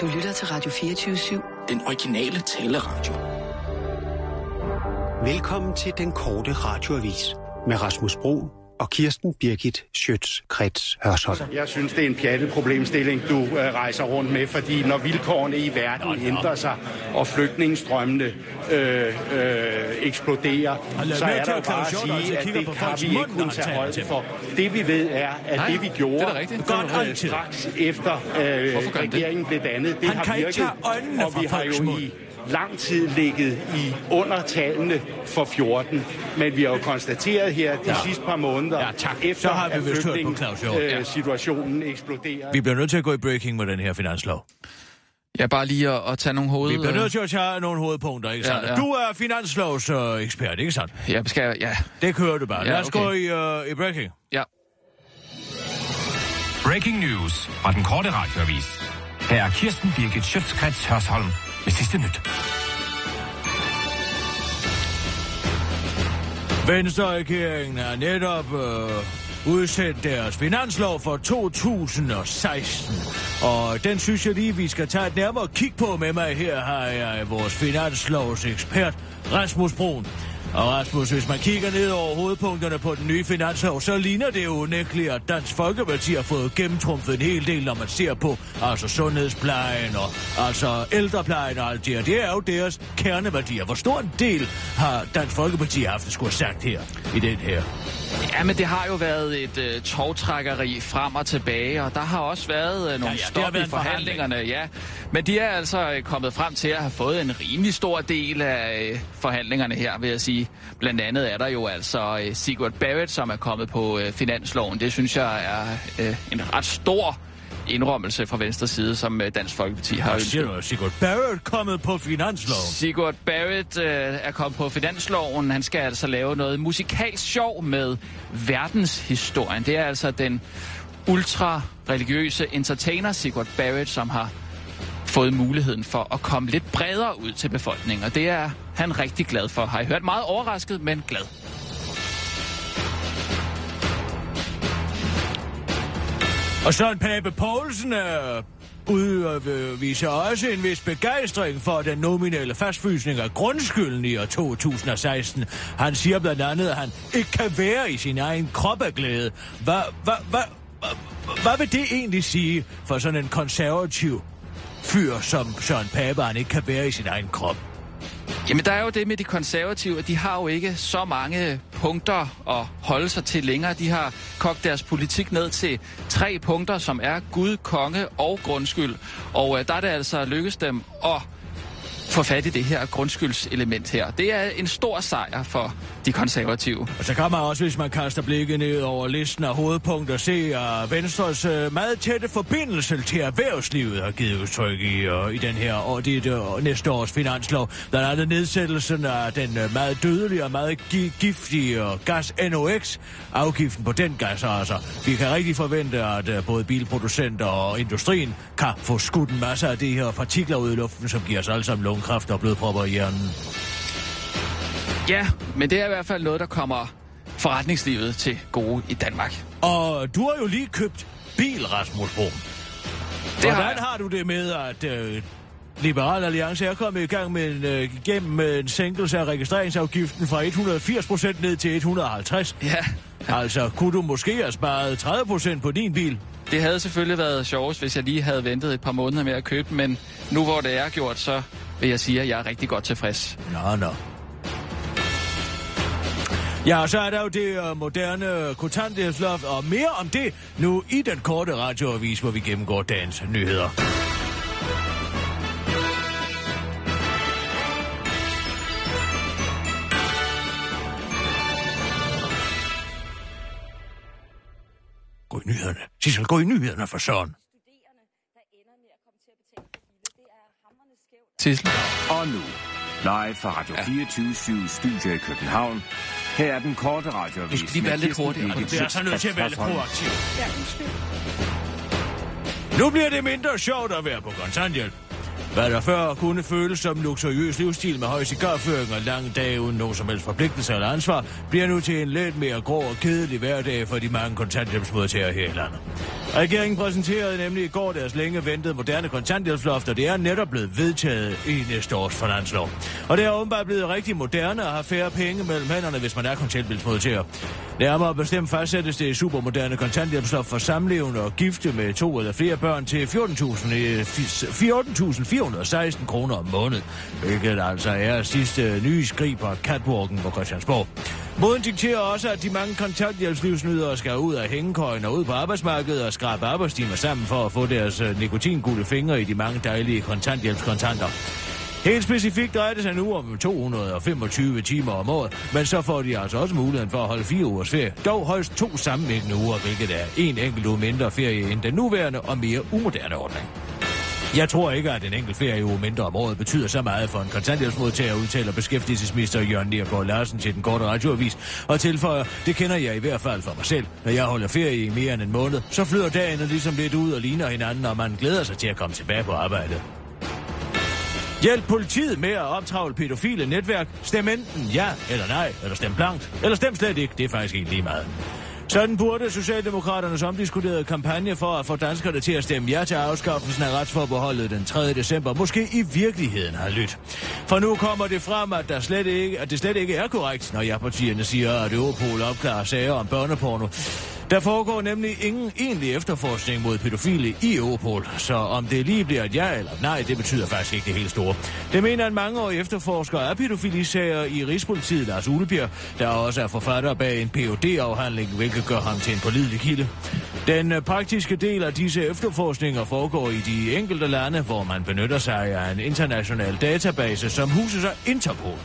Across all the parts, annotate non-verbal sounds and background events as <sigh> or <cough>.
Du lytter til Radio 24-7. Den originale taleradio. Velkommen til den korte radioavis med Rasmus Bro og Kirsten Birgit Schøtz-Krets Hørsholm. Jeg synes, det er en pjattet problemstilling, du øh, rejser rundt med, fordi når vilkårene i verden ændrer sig, og flygtningestrømmene øh, øh, eksploderer, så er der jo bare at sige, at det kan vi ikke kunne tage højde for. Det vi ved er, at Nej, det vi gjorde det straks efter øh, regeringen blev dannet, det Han har kan ikke virket, tage øjnene og vi har jo i lang tid ligget i under tallene for 14, men vi har jo konstateret her de Ja. sidste par måneder, Ja, tak. efter Så har vi at på flygtning- Claus Hjort. øh, Ja. situationen eksploderer. Vi bliver nødt til at gå i breaking med den her finanslov. Ja, bare lige at, at tage nogle hoved... Vi bliver nødt til at tage nogle hovedpunkter, ikke Ja, sandt? ja. Du er finanslovsekspert, ikke sandt? Ja, skal jeg... Ja, Det kører du bare. Ja, Lad os okay. gå i, uh, i breaking. ja. Breaking news fra den korte radioavis. Her er Kirsten Birgit Schøtzgrads Hørsholm med sidste nyt. Venstre-regeringen har netop øh, udsendt deres finanslov for 2016. Og den synes jeg lige, vi skal tage et nærmere kig på med mig. Her har jeg vores finanslovsekspert, Rasmus Brun. Og Rasmus, hvis man kigger ned over hovedpunkterne på den nye finanslov, så ligner det jo unægteligt, at Dansk Folkeparti har fået gennemtrumfet en hel del, når man ser på altså sundhedsplejen og altså ældreplejen og alt det her. Det er jo deres kerneværdier. Hvor stor en del har Dansk Folkeparti haft, skulle have sagt her i den her? Ja, men det har jo været et uh, togtrækkeri frem og tilbage, og der har også været uh, nogle Ja, ja, stop i forhandling. forhandlingerne. Ja. Men de er altså øh, kommet frem til at have fået en rimelig stor del af uh, forhandlingerne her, vil jeg sige. Blandt andet er der jo altså uh, Sigurd Barrett, som er kommet på uh, finansloven. Det synes jeg er uh, en ret stor indrømmelse fra venstre side, som uh, Dansk Folkeparti har ønsket. siger du? Sigurd Barrett kommet på finansloven. Sigurd Barrett øh, er kommet på finansloven. Han skal altså lave noget musikalsk sjov med verdenshistorien. Det er altså den ultra-religiøse entertainer Sigurd Barrett, som har fået muligheden for at komme lidt bredere ud til befolkningen. Og det er han rigtig glad for. Har I hørt meget overrasket, men glad. Og Søren Pape Poulsen øh, udviser også en vis begejstring for den nominelle fastfrysning af grundskylden i år 2016. Han siger blandt andet, at han ikke kan være i sin egen krop af glæde. Hvad, hvad, hvad, hvad, vil det egentlig sige for sådan en konservativ fyr som Søren Pape, han ikke kan være i sin egen krop? Jamen, der er jo det med de konservative, at de har jo ikke så mange punkter at holde sig til længere. De har kogt deres politik ned til tre punkter, som er Gud, konge og grundskyld. Og øh, der er det altså lykkedes dem at få fat i det her grundskyldselement her. Det er en stor sejr for de konservative. Og så kan man også, hvis man kaster blikket ned over listen af hovedpunkter, se, at Venstres øh, meget tætte forbindelse til erhvervslivet har givet udtryk i, uh, i den her og det, uh, næste års finanslov. Blandt andet nedsættelsen af den uh, meget dødelige og meget gi- giftige gas NOx. Afgiften på den gas, altså. Vi kan rigtig forvente, at både bilproducenter og industrien kan få skudt en masse af de her partikler ud i luften, som giver os alle sammen lungekræft og blodpropper i hjernen. Ja, men det er i hvert fald noget, der kommer forretningslivet til gode i Danmark. Og du har jo lige købt bil, Rasmus Brum. Det Hvordan har jeg. har du det med, at øh, Liberal Alliance er kommet i gang med en, øh, gennem en sænkelse af registreringsafgiften fra 180% ned til 150? Ja, Altså, kunne du måske have sparet 30% på din bil? det havde selvfølgelig været sjovest, hvis jeg lige havde ventet et par måneder med at købe men nu hvor det er gjort, så vil jeg sige, at jeg er rigtig godt tilfreds. Nå, nå. Ja, og så er der jo det uh, moderne kontanthjælpsloft, og mere om det nu i den korte radioavis, hvor vi gennemgår dagens nyheder. Gå i nyhederne. Sissel, gå i nyhederne for søren. Sissel? Og nu, live fra Radio 24 Studio i København. Her er den korte radioavis. Nu skal med være lidt hurtigere. Du bliver altså nødt til at være lidt proaktiv. Nu bliver det mindre sjovt at være på kontanthjælp. Hvad der før kunne føles som luksuriøs livsstil med høj cigarføring og lange dage uden nogen som helst forpligtelse eller ansvar, bliver nu til en lidt mere grå og kedelig hverdag for de mange kontanthjælpsmodtagere her i landet. Regeringen præsenterede nemlig i går deres længe ventede moderne kontanthjælpsloft, og det er netop blevet vedtaget i næste års finanslov. Og det er åbenbart blevet rigtig moderne at have færre penge mellem hænderne, hvis man er kontanthjælpsmodtager. Nærmere bestemt fastsættes det supermoderne kontanthjælpsloft for samlevende og gifte med to eller flere børn til 14.400 14 kroner om måned, hvilket altså er sidste nye skrig på catwalken på Christiansborg. Moden dikterer også, at de mange kontanthjælpslivsnydere skal ud af hængekøjen og ud på arbejdsmarkedet og skrabe arbejdstimer sammen for at få deres øh, nikotingulde nikotingule fingre i de mange dejlige kontanthjælpskontanter. Helt specifikt drejer det sig nu om 225 timer om året, men så får de altså også muligheden for at holde fire ugers ferie. Dog højst to sammenhængende uger, hvilket er en enkelt uge mindre ferie end den nuværende og mere umoderne ordning. Jeg tror ikke, at en enkelt ferieuge mindre om året betyder så meget for en kontanthjælpsmodtager, udtaler beskæftigelsesminister Jørgen Niergaard Larsen til den korte radioavis, og tilføjer, det kender jeg i hvert fald for mig selv. Når jeg holder ferie i mere end en måned, så flyder dagen ligesom lidt ud og ligner hinanden, og man glæder sig til at komme tilbage på arbejdet. Hjælp politiet med at optravle pædofile netværk. Stem enten ja eller nej, eller stem blankt, eller stem slet ikke. Det er faktisk ikke lige meget. Sådan burde Socialdemokraternes omdiskuterede kampagne for at få danskerne til at stemme ja til afskaffelsen af retsforbeholdet den 3. december måske i virkeligheden har lyttet. For nu kommer det frem, at, der slet ikke, at det slet ikke er korrekt, når ja-partierne siger, at Europol opklarer sager om børneporno. Der foregår nemlig ingen egentlig efterforskning mod pædofile i Europol, så om det lige bliver et ja eller nej, det betyder faktisk ikke det helt store. Det mener en mangeårig efterforsker af pædofilisager i Rigspolitiet, Lars Ulebjerg, der også er forfatter bag en phd afhandling hvilket gør ham til en pålidelig kilde. Den øh, praktiske del af disse efterforskninger foregår i de enkelte lande, hvor man benytter sig af en international database, som huser sig Interpol.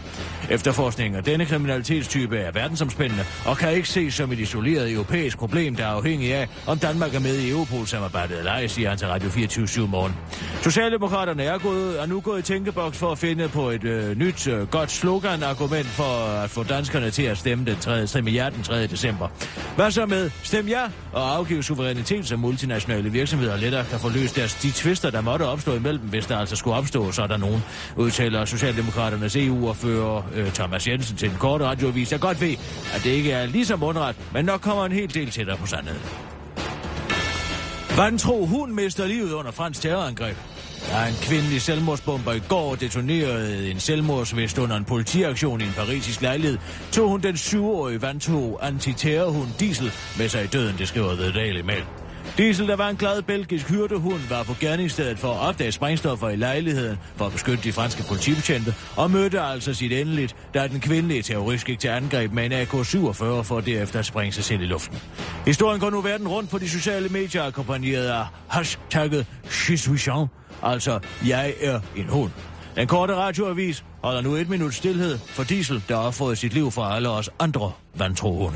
Efterforskninger af denne kriminalitetstype er verdensomspændende og kan ikke ses som et isoleret europæisk problem, der er afhængig af, om Danmark er med i Europol-samarbejdet eller ej, siger han til Radio 24 morgen. Socialdemokraterne er, gået, er nu gået i tænkeboks for at finde på et øh, nyt, øh, godt slogan-argument for at få danskerne til at stemme den 3. stemme ja den 3. december. Hvad så med stem ja og afgive suverænitet, så multinationale virksomheder lettere kan få løst deres, de tvister, der måtte opstå imellem, hvis der altså skulle opstå, så er der nogen, udtaler Socialdemokraternes EU-ordfører øh, Thomas Jensen til den korte radioavis. Jeg godt ved, at det ikke er lige så mundret, men nok kommer en hel del tættere på sandheden. Vantro hund mister livet under fransk terrorangreb. Da en kvindelig selvmordsbomber i går detonerede en selvmordsvest under en politiaktion i en parisisk lejlighed, tog hun den syvårige vantro antiterrorhund Diesel med sig i døden, det skriver The Daily Mail. Diesel, der var en glad belgisk hyrdehund, var på gerningsstedet for at opdage sprængstoffer i lejligheden for at beskytte de franske politibetjente, og mødte altså sit endeligt, da den kvindelige terrorist gik til angreb med en AK-47 for derefter at sprænge sig selv i luften. Historien går nu verden rundt på de sociale medier, akkompagneret af hashtagget Je altså jeg er en hund. Den korte radioavis holder nu et minut stillhed for Diesel, der har fået sit liv fra alle os andre vantro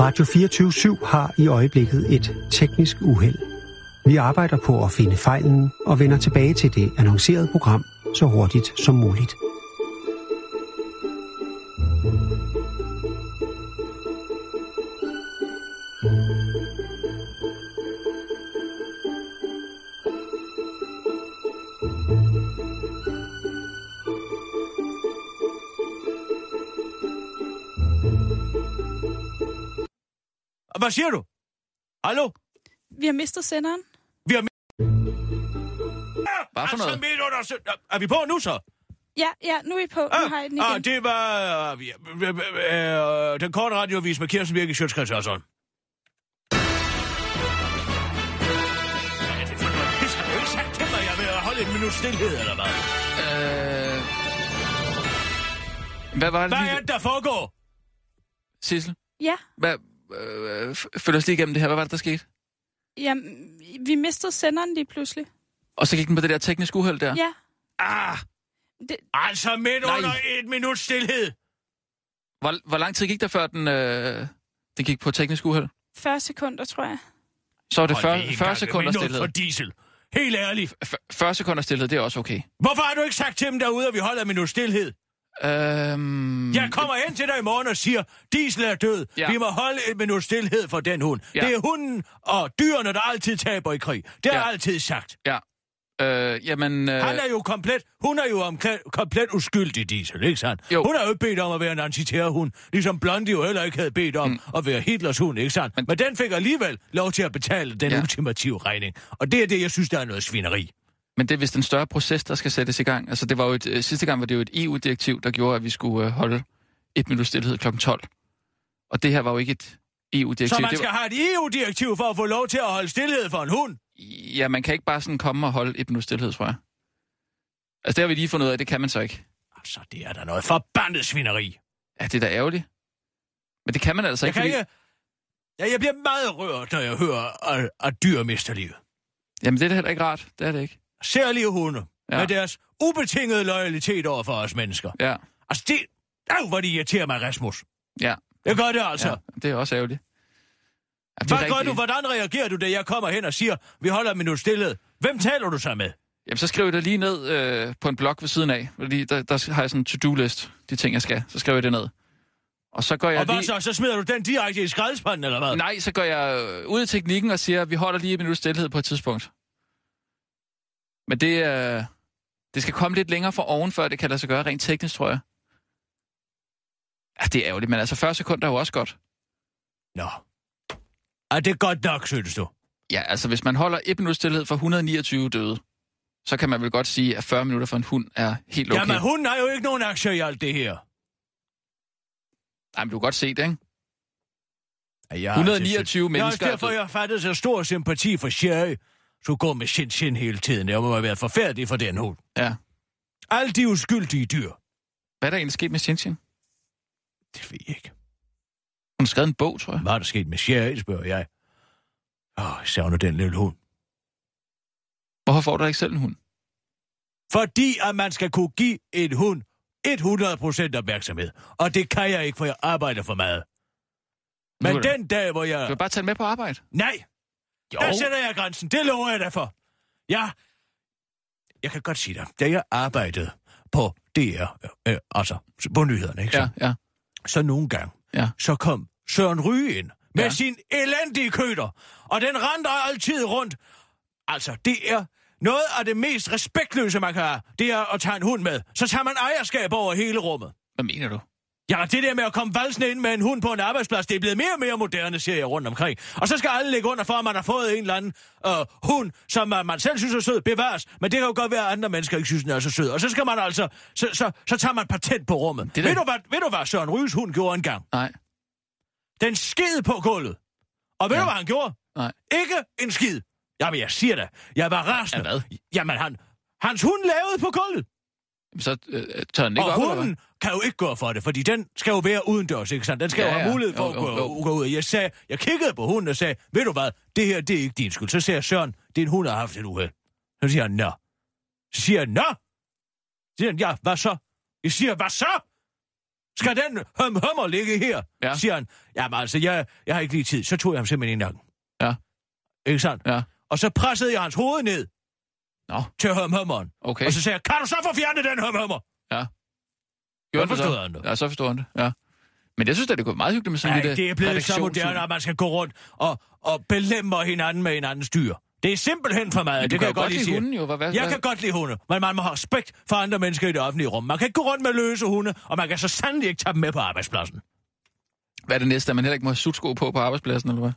Radio 24 har i øjeblikket et teknisk uheld. Vi arbejder på at finde fejlen og vender tilbage til det annoncerede program så hurtigt som muligt. Hvad siger du? Hallo? Vi har mistet senderen. Vi har mistet... Hvad for altså, noget? Altså midt under... Er vi på nu så? Ja, ja, nu er vi på. Ah, nu har I den igen. Ah, det var øh, øh, øh, øh den korte radiovis med Kirsten Birke Sjøtskrets og sådan. en et minut stillhed, eller hvad? Øh... Hvad var det? Hvad er det, der foregår? Sissel? Ja? Hvad, Øh, følg os lige igennem det her. Hvad var det, der skete? jamen, vi mistede senderen lige pludselig. Og så gik den på det der tekniske uheld der? Ja, Ah! det, Altså midt Nej. under et minut stillhed. Hvor, hvor lang tid gik der, før den, øh, den gik på teknisk uheld? 40 sekunder, tror jeg. Så var det Hold 40, ved ikke 40 engang, sekunder stillhed. for diesel. Helt ærligt. F- 40 sekunder stillhed, det er også okay. Hvorfor har du ikke sagt til dem derude, at vi holder en minut stillhed? Øhm, Jeg kommer hen til dig i morgen og siger, Diesel er død. Ja. Vi må holde et minut stillhed for den hund. Ja. Det er hunden og dyrene, der altid taber i krig. Det har Ja. altid sagt. Ja. Øh, jamen... Øh, Han er jo komplet, hun er jo omkring, komplet uskyldig, Diesel, ikke sandt? Jo. Hun har jo ikke bedt om at være en antiterrorhund, ligesom Blondie jo heller ikke havde bedt om mm. at være Hitlers hund, ikke sandt? Men, Men- den fik alligevel lov til at betale den ja. ultimative regning. Og det er det, jeg synes, der er noget svineri. Men det er vist en større proces, der skal sættes i gang. Altså, det var jo et, øh, sidste gang var det jo et EU-direktiv, der gjorde, at vi skulle øh, holde et minut stillhed kl. 12. Og det her var jo ikke et EU-direktiv. Så man skal var, have et EU-direktiv for at få lov til at holde stillhed for en hund? Ja, man kan ikke bare sådan komme og holde et minut stillhed, tror jeg. Altså, det har vi lige fundet ud af, det kan man så ikke. Altså, det er da noget forbandet svineri. Ja, det er da ærgerligt. Men det kan man altså Jeg ikke, kan fordi... ikke... Ja, jeg bliver meget rørt, når jeg hører, at, at dyr mister livet. Jamen, det er da heller ikke rart. Det er det ikke. Særlige hunde, Ja. med deres ubetingede loyalitet over for os mennesker. Ja, Altså, det... Au, hvor det irriterer mig, Rasmus. ja, Jeg gør det altså. ja. Det er også ærgerligt. Ja, det Hvad gør rigtigt. du? Hvordan reagerer du, da jeg kommer hen og siger, vi holder minut stillhed? Hvem taler du så med? Jamen, så skriver jeg det lige ned øh, på en blog ved siden af. Fordi der, der har jeg sådan en to-do-list, de ting, jeg skal. Så skriver jeg det ned. Og så går jeg Og hvad lige... så? Så smider du den direkte i skraldespanden, eller hvad? Nej, så går jeg øh, ud i teknikken og siger, at vi holder lige et minut stillhed på et tidspunkt. Men det, øh, det skal komme lidt længere fra oven, før det kan lade sig gøre rent teknisk, tror jeg. Ja, det er ærgerligt, men altså 40 sekunder er jo også godt. Nå. Er det godt nok, synes du? Ja, altså hvis man holder et minut stillhed for 129 døde, så kan man vel godt sige, at 40 minutter for en hund er helt okay. Jamen, hun har jo ikke nogen aktier i alt det her. Nej, men du kan godt se det, ikke? Ja, jeg har 129 altid- Det er mennesker også er derfor, jeg fattet så stor sympati for Sherry. Så går med sin sin hele tiden. Det må have været forfærdeligt for den hund. Ja. Alle de uskyldige dyr. Hvad er der egentlig sket med Shinshin? Det ved jeg ikke. Hun har skrevet en bog, tror jeg. Hvad er der sket med Sherry, spørger jeg. Åh, jeg savner den lille hund. Hvorfor får du ikke selv en hund? Fordi at man skal kunne give en hund 100% opmærksomhed. Og det kan jeg ikke, for jeg arbejder for meget. Men den dag, hvor jeg... Du vil bare tage den med på arbejde. Nej! Jo. Der sætter jeg grænsen. Det lover jeg dig for. Ja, jeg kan godt sige dig. Da jeg arbejdede på DR, øh, altså på nyhederne, ikke? Ja, Så, ja. så nogle gange, Ja. så kom Søren Ryge ind med Ja. ja. sin elendige køder. Og den rendte altid rundt. Altså, det er noget af det mest respektløse, man kan have. Det er at tage en hund med. Så tager man ejerskab over hele rummet. Hvad mener du? Ja, det der med at komme valsende ind med en hund på en arbejdsplads, det er blevet mere og mere moderne, ser jeg rundt omkring. Og så skal alle ligge under for, at man har fået en eller anden øh, hund, som uh, man selv synes er sød, bevares. Men det kan jo godt være, at andre mennesker ikke synes, den er så sød. Og så skal man altså, så, så, så tager man patent på rummet. Det ved, du, hvad, ved du, hvad Søren Ryges hund gjorde engang? Nej, Den skid på gulvet. Og ved Ja. du, hvad han gjorde? nej. Ikke en skid. Jamen, jeg siger da, jeg var rasende. Ja, hvad? Jamen, han, hans hund lavede på gulvet. Så øh, tør den ikke Og op, eller hunden kan jo ikke gå for det, fordi den skal jo være udendørs, ikke sandt? Den skal Ja, jo have mulighed for Jo, at jo, gå, jo. gå ud. Jeg, sagde, jeg kiggede på hunden og sagde, ved du hvad, det her, det er ikke din skyld. Så siger jeg, Søren, din hund har haft et uheld. Så siger han, nå. Så siger jeg, nå. Så siger han, ja, hvad så? Jeg siger, hvad så? Skal den høm hømmer ligge her? Ja. Siger han, jamen altså, jeg, jeg har ikke lige tid. Så tog jeg ham simpelthen i nakken. Ja. Ikke sandt? Ja. Og så pressede jeg hans hoved ned Nå, til hømhømmeren. okay. Og så sagde jeg, kan du så få fjernet den hømhømmer? Gjorde så forstod han det. Ja, så forstod han det, ja. Men jeg synes da, det kunne være meget hyggeligt med sådan Nej, det er blevet så moderne, at man skal gå rundt og, og belemre hinanden med hinandens dyr. Det er simpelthen for meget, Men det kan jeg godt lide hunden jo. Hvad, hvad, Jeg kan godt lide hunde, men man må have respekt for andre mennesker i det offentlige rum. Man kan ikke gå rundt med løse hunde, og man kan så sandelig ikke tage dem med på arbejdspladsen. Hvad er det næste, at man heller ikke må have sutsko på på arbejdspladsen, eller hvad?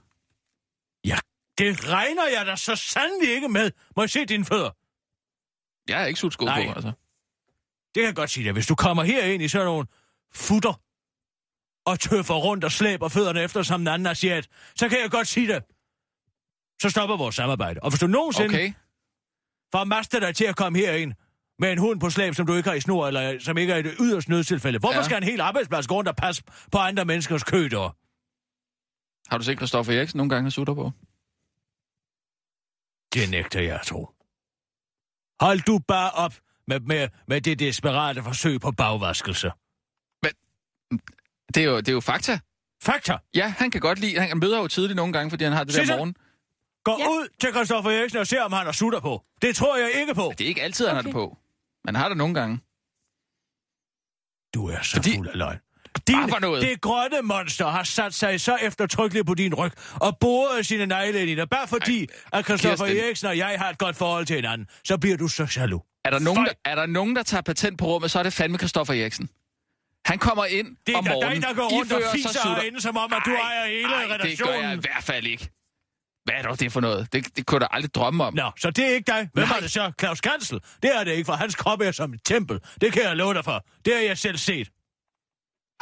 Ja, det regner jeg da så sandelig ikke med. Må jeg se dine fødder? Jeg har ikke sutsko Nej. på, altså. Det kan jeg godt sige dig. Hvis du kommer herind i sådan nogle futter og tøffer rundt og slæber fødderne efter som en anden asiat, så kan jeg godt sige det. Så stopper vores samarbejde. Og hvis du nogensinde Okay. formaster dig til at komme herind med en hund på slæb, som du ikke har i snor, eller som ikke er i det yderst nødstilfælde. Hvorfor Ja. skal en hel arbejdsplads gå rundt og passe på andre menneskers køder? Har du set Christoffer Eriksen nogle gange, sutter på? Det nægter jeg at tro. Hold du bare op med, med, med det desperate forsøg på bagvaskelse. Det er jo, det er jo fakta. Fakta! Ja, han kan godt lide... Han møder jo tidligt nogle gange, fordi han har det der Sissel! morgen. Gå Ja. ud til Christoffer Eriksen og se, om han har sutter på. Det tror jeg ikke på. Det er ikke altid, han har Okay. det på. Man har det nogle gange. Du er så Fordi- fuld af løgn. Noget. det grønne monster har sat sig så eftertrykkeligt på din ryg og boret sine negle ind i dig. Bare fordi, at Christoffer Kirsten. Eriksen og jeg har et godt forhold til hinanden, så bliver du så jaloux. Er der, nogen, der, er der nogen, der tager patent på rummet, så er det fandme Christoffer Eriksen. Han kommer ind Det er om morgenen. dig, der går rundt og ifører fiser herinde, som om, at du Ej, ejer hele ej, det gør redaktionen. jeg i hvert fald ikke. Hvad er dog det for noget? Det, det kunne da aldrig drømme om. Nå, så det er ikke dig. Hvem Nej. er det så? Claus Kansel? Det er det ikke, for hans krop er som et tempel. Det kan jeg love dig for. Det har jeg selv set.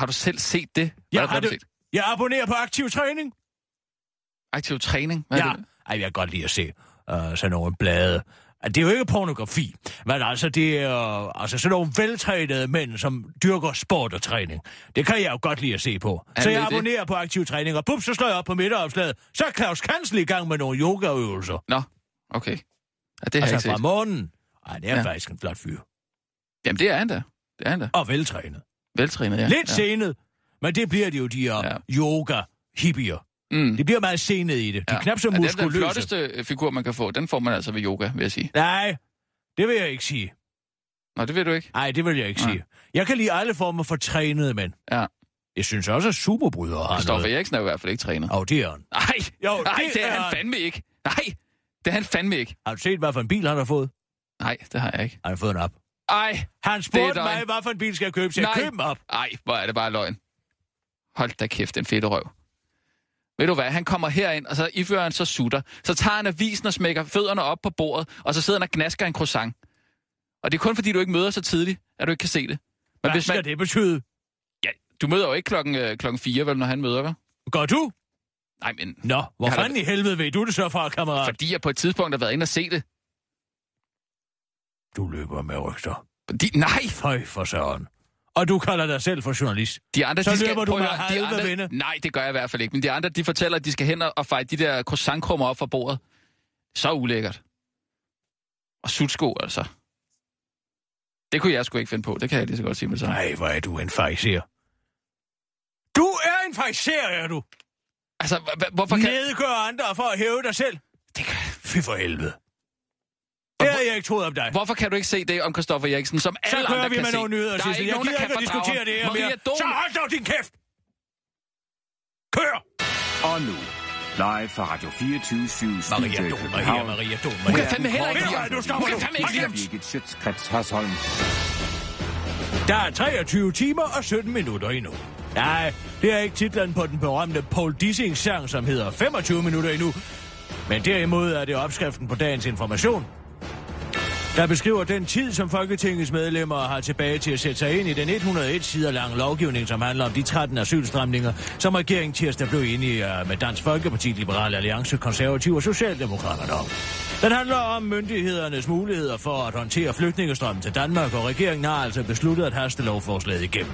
Har du selv set det? Hvad Jeg, har du det, set? jeg abonnerer på aktiv træning. Aktiv træning? Hvad Ja. er det? Ej, jeg kan godt lide at se uh, sådan nogle blade. Det er jo ikke pornografi, men altså, det er uh, altså sådan nogle veltrænede mænd, som dyrker sport og træning. Det kan jeg jo godt lide at se på. Er så det jeg det? abonnerer på aktiv træning, og pup, så slår jeg op på midteropslaget. Så er Claus Kansel i gang med nogle yogaøvelser. Nå, okay. Ja, det har jeg Altså ikke fra set. morgenen. Ej, det er Ja. ja. faktisk en flot fyr. Jamen, det er han da. Det er han da. Og veltrænet. Veltrænet, ja. Lidt ja. senet, men det bliver de jo, de her Ja. yoga-hippier. Mm. De bliver meget senet i det. De er knap så Ja, det er den muskuløse. flotteste øh, figur, man kan få. Den får man altså ved yoga, vil jeg sige. Nej, det vil jeg ikke sige. Nå, det ved du ikke. Nej, det vil jeg ikke Nej. sige. Jeg kan lide alle former for trænede mænd. Ja. Jeg synes også, at superbrydere har Christoffer noget. Eriksen er i hvert fald ikke trænet. Åh, det er han. Nej, Jo, <laughs> nej, det det er er han fandme ikke. Nej, det er han fandme ikke. Har du set, hvad for en bil han har fået? Nej, det har jeg ikke. Han har fået en op. Ej, Han spurgte løgn. mig, hvad for en bil skal jeg købe, så jeg Nej. køb op. ej, hvor er det bare løgn. Hold da kæft, den fedte røv. Ved du hvad, han kommer herind, og så ifører han så sutter. Så tager han avisen og smækker fødderne op på bordet, og så sidder han og gnasker en croissant. Og det er kun fordi, du ikke møder så tidligt, at du ikke kan se det. Men Hvad hvis skal man, det betyde? ja, du møder jo ikke klokken, øh, klokken 4, vel, når han møder, vel? Går du? Nej, men Nå, hvor Jeg har fanden i helvede ved du det så fra, kammerat? fordi jeg på et tidspunkt har været inde og se det. Du løber med rygter. Fordi, nej, Føj for søren. Og du kalder dig selv for journalist. de andre, Så de skal, løber du prøv at med de halve andre, vinde. Nej, det gør jeg i hvert fald ikke. Men de andre, de fortæller, at de skal hen og- feje de der croissantkrummer op fra bordet. Så ulækkert. Og sutsko, altså. Det kunne jeg sgu ikke finde på. Det kan jeg lige så godt sige med samme. Nej, hvor er du en fejser. Du er en fejser, er du. Altså, hvorfor kan... Nedgør andre for at hæve dig selv. Det kan... Fy for helvede. Har jeg ikke troet om dig. Hvorfor kan du ikke se det om Christoffer Eriksen, som Så alle kører andre vi kan med se? nogle nyheder, Der er Sissel. ikke Jeg nogen, der kan ikke at fordrage diskutere det her Maria mere. Dom. Så hold dog din kæft! Kør! Og nu, live fra Radio 24 7 Maria Dom, Maria, Maria Dom, Hun kan fandme heller ikke lide ham. Hun kan fandme ikke lide ham. Birgit Schøtzgrads Hasholm. Der er 23 timer og 17 minutter endnu. Nej, det er ikke titlen på den berømte Paul Dissing-sang, som hedder 25 minutter endnu. Men derimod er det opskriften på dagens information, der beskriver den tid, som Folketingets medlemmer har tilbage til at sætte sig ind i den 101 sider lange lovgivning, som handler om de 13 asylstramninger, som regeringen tirsdag blev enige øh, med Dansk Folkeparti, Liberale Alliance, Konservative og Socialdemokraterne om. Den handler om myndighedernes muligheder for at håndtere flygtningestrømmen til Danmark, og regeringen har altså besluttet at haste lovforslaget igennem.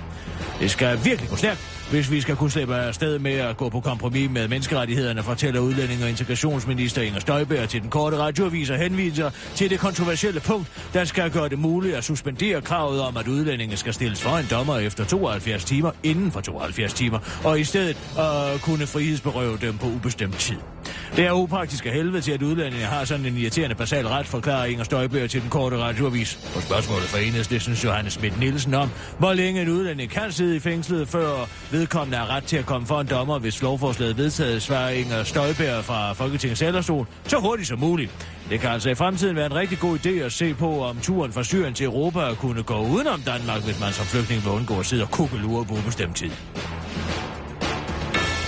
Det skal virkelig gå stærkt, hvis vi skal kunne slippe afsted med at gå på kompromis med menneskerettighederne, fortæller udlænding og integrationsminister Inger Støjberg til den korte radioavis og henviser til det kontroversielle punkt, der skal gøre det muligt at suspendere kravet om, at udlændinge skal stilles for en dommer efter 72 timer inden for 72 timer, og i stedet øh, kunne frihedsberøve dem på ubestemt tid. Det er upraktisk af helvede til, at udlændinge har sådan en irriterende basal ret, forklarer Inger Støjbøger til den korte radioavis. På spørgsmålet fra enhedslæsens Johannes Schmidt Nielsen om, hvor længe en udlænding kan sidde i fængslet, før vedkommende har ret til at komme for en dommer, hvis lovforslaget vedtaget, svarer Inger Støjbøger fra Folketingets ældrestol, så hurtigt som muligt. Det kan altså i fremtiden være en rigtig god idé at se på, om turen fra Syrien til Europa kunne gå udenom Danmark, hvis man som flygtning vil undgå at sidde og kukkelure på bestemt tid.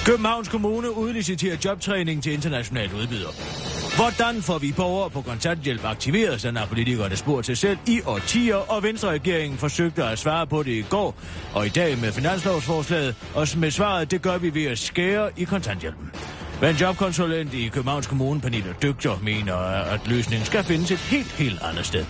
Københavns Kommune udliciterer jobtræning til internationale udbydere. Hvordan får vi borgere på kontanthjælp aktiveret, sådan har politikerne spurgt sig selv i årtier, og Venstre-regeringen forsøgte at svare på det i går og i dag med finanslovsforslaget, og med svaret, det gør vi ved at skære i kontanthjælpen. Men jobkonsulent i Københavns Kommune, Pernille Dygter, mener, at løsningen skal findes et helt, helt andet sted.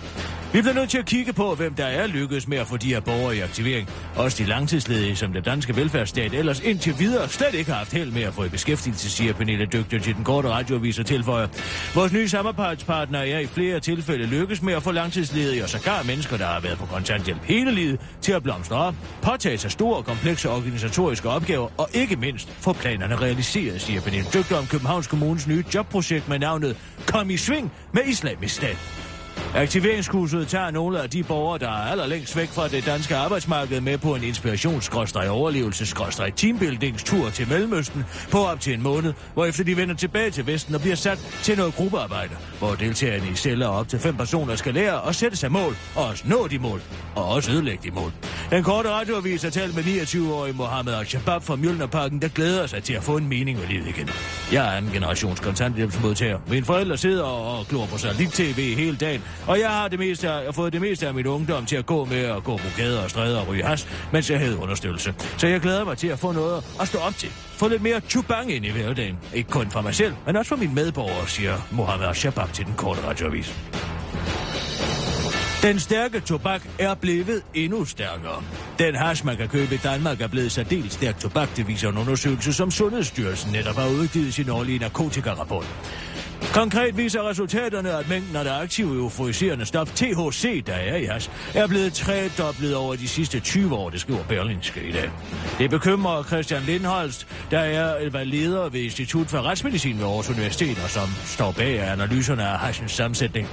Vi bliver nødt til at kigge på, hvem der er lykkedes med at få de her borgere i aktivering. Også de langtidsledige, som den danske velfærdsstat ellers indtil videre slet ikke har haft held med at få i beskæftigelse, siger Pernille Dygtig til den korte radioavis og tilføjer. Vores nye samarbejdspartner er i flere tilfælde lykkes med at få langtidsledige og sågar mennesker, der har været på kontanthjælp hele livet, til at blomstre op, påtage sig store og komplekse organisatoriske opgaver og ikke mindst få planerne realiseret, siger Pernille Dygtig om Københavns Kommunes nye jobprojekt med navnet Kom i sving med islamisk stat. Aktiveringskurset tager nogle af de borgere, der er allerlængst væk fra det danske arbejdsmarked med på en inspirations overlevelses teambuildingstur til Mellemøsten på op til en måned, hvor efter de vender tilbage til Vesten og bliver sat til noget gruppearbejde, hvor deltagerne i celler op til fem personer skal lære at sætte sig mål, og også nå de mål, og også ødelægge de mål. Den korte radioavis har talt med 29-årige Mohammed Al-Shabaab fra Mjølnerparken, der glæder sig til at få en mening med livet igen. Jeg er en generations kontanthjælpsmodtager. Mine forældre sidder og glor på sig lidt tv hele dagen, og jeg har det meste af, jeg har fået det meste af min ungdom til at gå med at gå på gader og stræder og ryge has, mens jeg havde understøttelse. Så jeg glæder mig til at få noget at stå op til. Få lidt mere chubang ind i hverdagen. Ikke kun for mig selv, men også for mine medborgere, siger Mohammed Shabab til den korte radioavis. Den stærke tobak er blevet endnu stærkere. Den hash, man kan købe i Danmark, er blevet særdeles stærk tobak, det viser en undersøgelse, som Sundhedsstyrelsen netop har udgivet sin årlige narkotikarapport. Konkret viser resultaterne, at mængden af det aktive euforiserende stof THC, der er i hash, er blevet tredoblet over de sidste 20 år, det skriver Berlingske i dag. Det bekymrer Christian Lindholst, der er var leder ved Institut for Retsmedicin ved Aarhus Universitet, og som står bag analyserne af hashens sammensætning.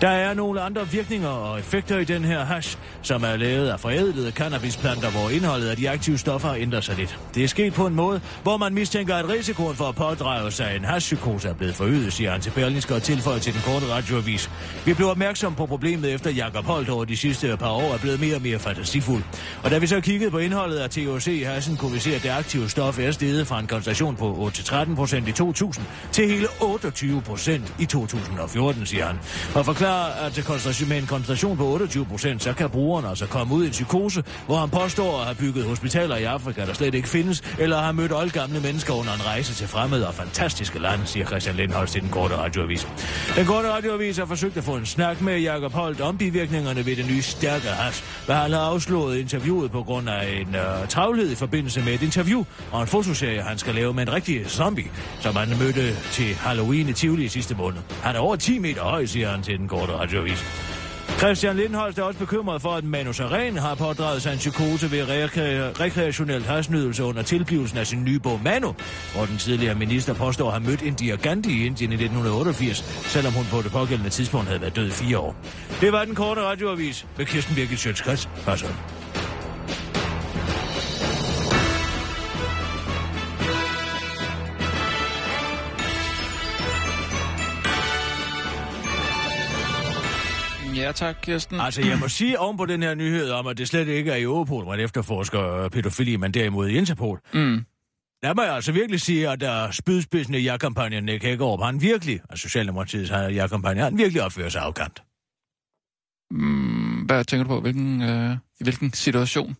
Der er nogle andre virkninger og effekter i den her hash, som er lavet af forædlede cannabisplanter, hvor indholdet af de aktive stoffer ændrer sig lidt. Det er sket på en måde, hvor man mistænker, at risikoen for at pådrage sig en hashpsykose er blevet forøget, siger han til Berlingske og tilføjer til den korte radioavis. Vi blev opmærksom på problemet efter Jakob Holt over de sidste par år er blevet mere og mere fantasifuld. Og da vi så kiggede på indholdet af THC i hashen, kunne vi se, at det aktive stof er steget fra en koncentration på 8-13 procent i 2000 til hele 28 procent i 2014, siger han. Og forklarer, at med en koncentration på 28 procent, så kan brugeren altså komme ud i en psykose, hvor han påstår at have bygget hospitaler i Afrika, der slet ikke findes, eller har mødt oldgamle mennesker under en rejse til fremmede og fantastiske lande, siger Christian Lindholst til den korte radioavis. Den korte radioavis har forsøgt at få en snak med Jakob Holt om bivirkningerne ved det nye stærke has, hvad han har afslået interviewet på grund af en øh, travlhed i forbindelse med et interview og en fotoserie, han skal lave med en rigtig zombie, som han mødte til Halloween i Tivoli i sidste måned. Han er over 10 meter høj, siger han til den korte radioavis. Christian Lindholst er også bekymret for, at Manu Saren har pådraget sig en psykose ved rekre- rekreationelt hasnydelse under tilblivelsen af sin nye bog Manu, hvor den tidligere minister påstår at have mødt Indira Gandhi i Indien i 1988, selvom hun på det pågældende tidspunkt havde været død i fire år. Det var den korte radioavis med Kirsten Birgit Sjøtskrets. Hørsholm. Ja tak, Kirsten. Altså, jeg må sige oven på den her nyhed om, at det slet ikke er i Europol, man efterforsker pædofili, men derimod i Interpol. Mm. Der må jeg altså virkelig sige, at der spydspidsen i ja-kampagnen Nick Hækkerup, han virkelig, altså Socialdemokratiets ja-kampagne, han virkelig opfører sig afkant. Mm, hvad tænker du på? Hvilken, øh, I hvilken situation?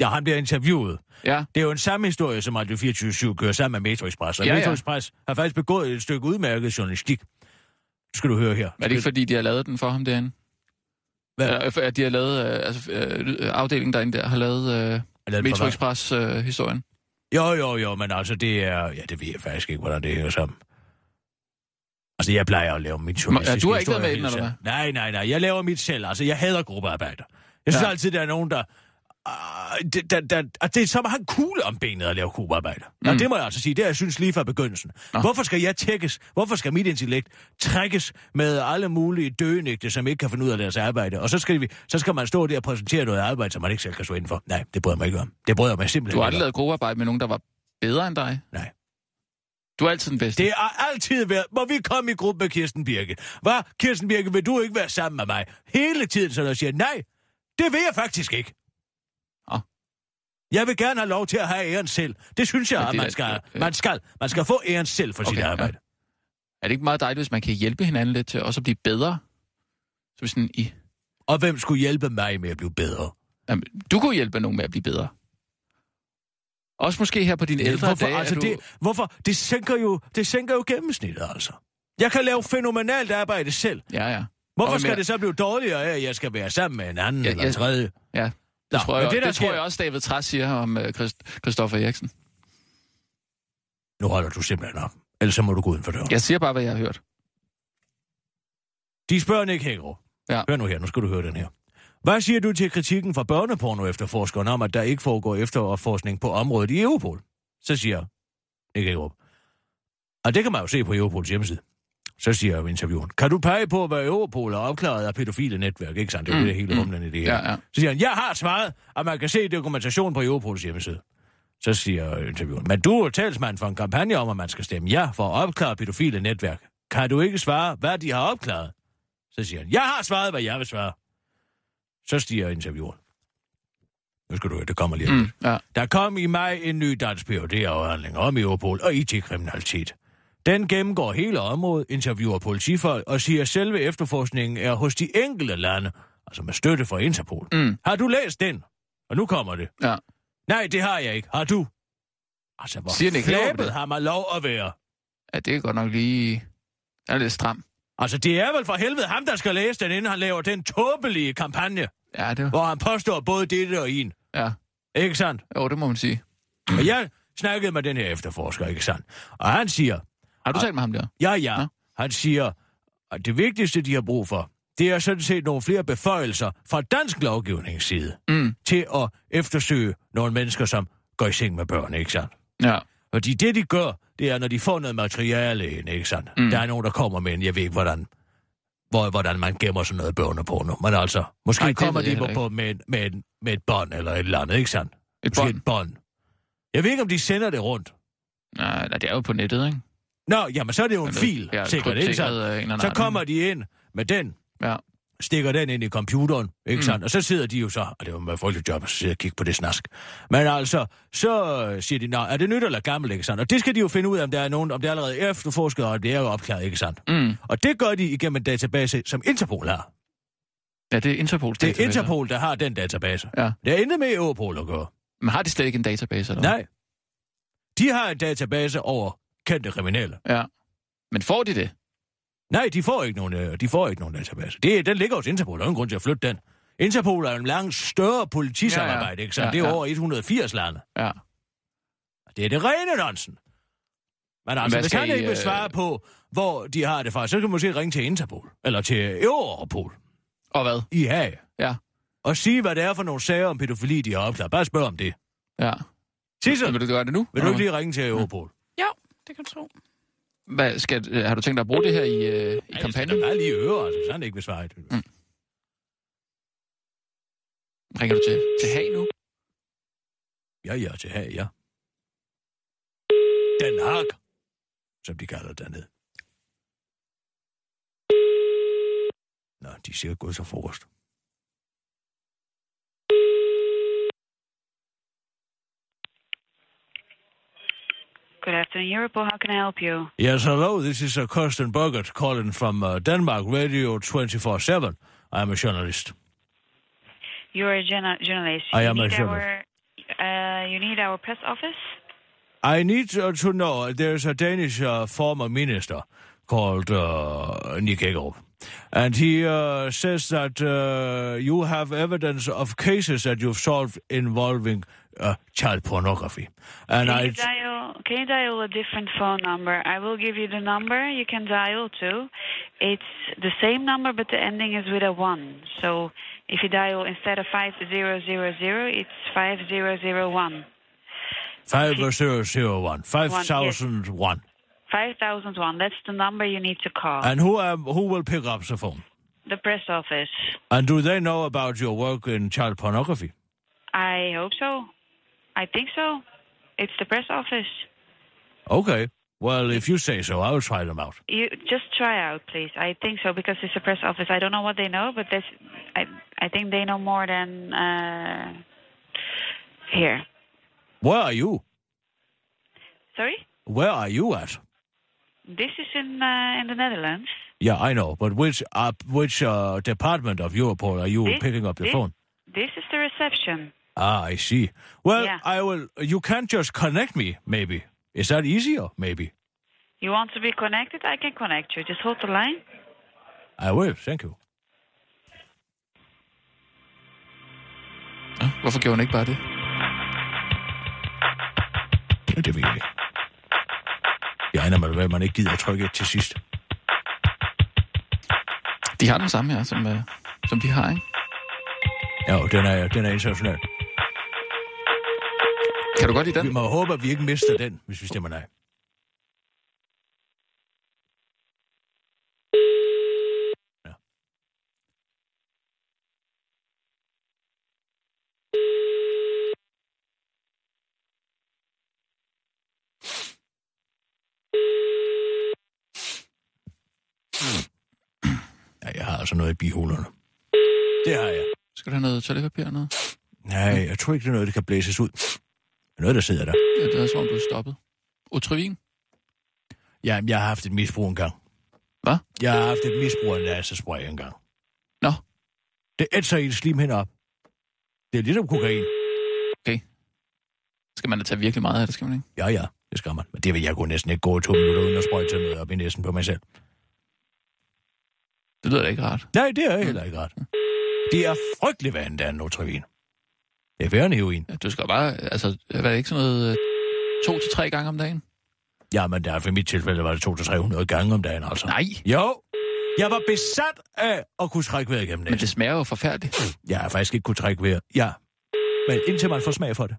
Ja, han bliver interviewet. Ja. Det er jo en samme historie, som Radio 24 kører sammen med Metro Express. Og Ja, ja, ja. Metro Express har faktisk begået et stykke udmærket journalistik. Skal du høre her. Er det ikke, fordi de har lavet den for ham derinde? Hvad? At de har lavet, øh, altså øh, afdelingen derinde der har lavet øh, lavet Metro hvad? Express-historien. Jo, jo, jo, men altså det er... Ja, det ved jeg faktisk ikke, hvordan det hænger sammen. Altså, jeg plejer at lave mit journalistiske du har ikke været med i den, eller tiden. Nej, nej, nej. Jeg laver mit selv. Altså, jeg hader gruppearbejder. Jeg synes Ja. ja. altid, der er nogen, der... Uh, det, der, der, at det er have en kugle om benet at lave gruppearbejder. Mm. Og det må jeg altså sige, det har jeg synes lige fra begyndelsen. Nå. Hvorfor skal jeg tækkes? Hvorfor skal mit intellekt trækkes med alle mulige døgenægte, som ikke kan finde ud af deres arbejde? Og så skal, vi, så skal man stå der og præsentere noget arbejde, som man ikke selv kan stå inden for. Nej, det bryder jeg mig ikke om. Det bryder jeg mig simpelthen Du har aldrig lavet gruppearbejde med nogen, der var bedre end dig? Nej. Du er altid den bedste. Det har altid været, må vi komme i gruppe med Kirsten Birke. Hvad, Kirsten Birke, vil du ikke være sammen med mig? Hele tiden, så der siger, nej, det vil jeg faktisk ikke. Jeg vil gerne have lov til at have æren selv. Det synes jeg, Men at man skal, øh, man skal. Man skal få æren selv for okay, sit Okay, ja. arbejde. Er det ikke meget dejligt, hvis man kan hjælpe hinanden lidt til også at blive bedre? Så sådan i... Og hvem skulle hjælpe mig med at blive bedre? Jamen, du kunne hjælpe nogen med at blive bedre. Også måske her på dine ældre hvorfor, dage, altså er du... det, hvorfor? Det sænker, jo, det sænker jo gennemsnittet, altså. Jeg kan lave fænomenalt arbejde selv. Ja, ja. Hvorfor skal med- det så blive dårligere af, at jeg skal være sammen med en anden Ja, eller ja. en tredje? Ja, Nå, tror, jeg, men det, der det tror sker- jeg også, David Træs siger om uh, Christoffer Eriksen. Nu holder du simpelthen op. Ellers så må du gå uden for døren. Jeg siger bare, hvad jeg har hørt. De spørger Nick Hækkerup. Ja. Hør nu her, nu skal du høre den her. Hvad siger du til kritikken fra børneporno efterforskerne om, at der ikke foregår efterforskning på området i Europol? Så siger Nick Hækkerup. Og det kan man jo se på Europols hjemmeside. Så siger intervieweren, kan du pege på, hvad Europol har opklaret af pædofile netværk? Ikke sandt? Det er jo Mm, det hele mm. humlen i det her. Ja, ja. Så siger han, jeg har svaret, at man kan se dokumentation på Europols hjemmeside. Så siger intervieweren, men du er talsmand for en kampagne om, at man skal stemme ja for at opklare pædofile netværk. Kan du ikke svare, hvad de har opklaret? Så siger han, jeg har svaret, hvad jeg vil svare. Så stiger intervieweren. Nu skal du høre, det kommer lige Mm, ja. Der kom i maj en ny dansk phd afhandling om Europol og IT-kriminalitet. Den gennemgår hele området, interviewer politifolk og siger, at selve efterforskningen er hos de enkelte lande, altså med støtte fra Interpol. Mm. Har du læst den? Og nu kommer det. Ja. Nej, det har jeg ikke. Har du? Altså, hvor Siger det? har man lov at være? ja, det er godt nok lige... Det er lidt stram. Altså, det er vel for helvede ham, der skal læse den, inden han laver den tåbelige kampagne, Ja, det, hvor han påstår både dette og en. ja. Ikke sandt? Jo, det må man sige. Og jeg snakkede med den her efterforsker, ikke sandt? Og han siger, Har du talt med ham der? ja, ja, han siger, at det vigtigste, de har brug for, det er sådan set nogle flere beføjelser fra dansk lovgivnings side Mm. til at eftersøge nogle mennesker, som går i seng med børn, ikke sandt? Ja. Fordi det, de gør, det er, når de får noget materiale ind, ikke sandt? Mm. Der er nogen, der kommer med en, jeg ved ikke, hvordan, hvor, hvordan man gemmer sådan noget børne på nu. Men altså, måske Nej, kommer de på, med, med, med et bånd eller et eller andet, ikke sandt? Et Måske bånd? et bånd. Jeg ved ikke, om de sender det rundt. Nej, det er jo på nettet, ikke? Nå, jamen så er det jo en Men det- fil, ja, sikkert, ikke sandt? en anden Så kommer de ind med den, Ja. stikker den ind i computeren, ikke Mm. sandt? Og så sidder de jo så, og det var med frygteligt job at sidde og kigge på det snask. Men altså, så øh, siger de, nå, er det nyt eller gammelt, ikke sandt? Og det skal de jo finde ud af, om der er nogen, om det er allerede efterforsket, og det er jo opklaret, ikke sandt? Mm. Og det gør de igennem en database, som Interpol har. Ja, det er Interpols Det er database. Interpol, der har den database. Ja. Det er intet med Europol at gøre. Men har de slet ikke en database, eller? Nej. De har en database over kendte kriminelle. Ja. Men får de det? Nej, de får ikke nogen, øh, de får ikke nogen database. Det, den ligger hos Interpol, der er ingen grund til at flytte den. Interpol er en langt større politisamarbejde, Ja, ja. ikke sandt? Ja, det er ja. over 180 lande. Ja. Det er det rene nonsen. Men altså, hvad hvis han I, ikke vil øh, svare på, hvor de har det fra, så kan man måske ringe til Interpol, eller til Europol Og hvad? i Haag, Ja. og sige, hvad det er for nogle sager om pædofili, de har opklaret. Bare spørg om det. Ja. Sissel, Vil du gøre det nu? vil du ikke lige ringe til Europol? Det kan du tro. Hvad, skal, øh, har du tænkt dig at bruge det her i, øh, i skal kampagnen? da bare lige øre, altså, hvis han ikke vil svare. Mm. Ringer du til, til Haag nu? Ja, ja, til Haag, ja. Den Haag, som de kalder det dernede. Nå, de er sikkert gået så frokost. Good afternoon, Europol. How can I help you? Yes, hello, this is uh, Kirsten Burgert calling from uh, Denmark Radio 24-7. I'm a journalist. You're a journa- journalist. I You am a journalist. Our, uh, you need our press office? I need uh, to know, there's a Danish uh, former minister called uh, Nick. And he uh, says that uh, you have evidence of cases that you've solved involving uh, child pornography. And Can I... you, dial, can you dial a different phone number? I will give you the number you can dial to. It's the same number, but the ending is with a 1. So if you dial instead of 5000, it's 5001. 5001, 5001. 5001. That's the number you need to call. And who um, who will pick up the phone? the press office. And do they know about your work in child pornography? I hope so. I think so. It's the press office. Okay. Well, if you say so, I'll try them out. You just try out, please. I think so because it's a press office. I don't know what they know, but that's, I I think they know more than uh, here. Where are you? Sorry, Where are you at? this is in uh, in the Netherlands. Yeah, I know, but which uh, which uh, department of Europol are you This- picking up the this- phone? This is the reception. Ah, I see. Well, Yeah. I will. You can't just connect me, maybe. Is that easier, maybe? You want to be connected? I can connect you. Just hold the line. I will, thank you. Ja, hvorfor gjorde hun ikke bare det? Ja, det ved jeg ikke. Jeg regner med, at man ikke gider at trykke til sidst. De har den samme her, som, øh, som de har, ikke? Ja, den er, den er international. Kan du godt lide Vi den? må håbe, at vi ikke mister den, hvis vi stemmer nej. Ja. Ja, jeg har altså noget i bihulerne. Det har jeg. Skal du have noget toiletpapir eller noget? Nej, jeg tror ikke, det er noget, der kan blæses ud. Det er noget, der sidder der. Ja, det er som om, du er stoppet. Utrivin? Ja, jeg har haft et misbrug engang. Hvad? Jeg har haft et misbrug af nasespray engang. Nå, Det ætser en slimhinde op. Det er ligesom kokain. okay. Skal man da tage virkelig meget af det, skal man ikke? Ja, ja, det skal man. Men det vil jeg kunne næsten ikke gå i to minutter uden at sprøjte noget op i næsen på mig selv. Det lyder da ikke rart. Nej, det er heller ikke ret. Det er frygtelig vand, der er Notrivin. Værre end heroin. Ja, du skal bare, altså, hvad er det ikke sådan noget, øh, to til tre gange om dagen? Ja, men der for mit tilfælde var det 200-300 gange om dagen, altså. Nej, Jo, jeg var besat af at kunne trække vejret igennem men næsen. det smager jo forfærdeligt. Jeg har faktisk ikke kunne trække vejret. Ja, men indtil man får smag for det.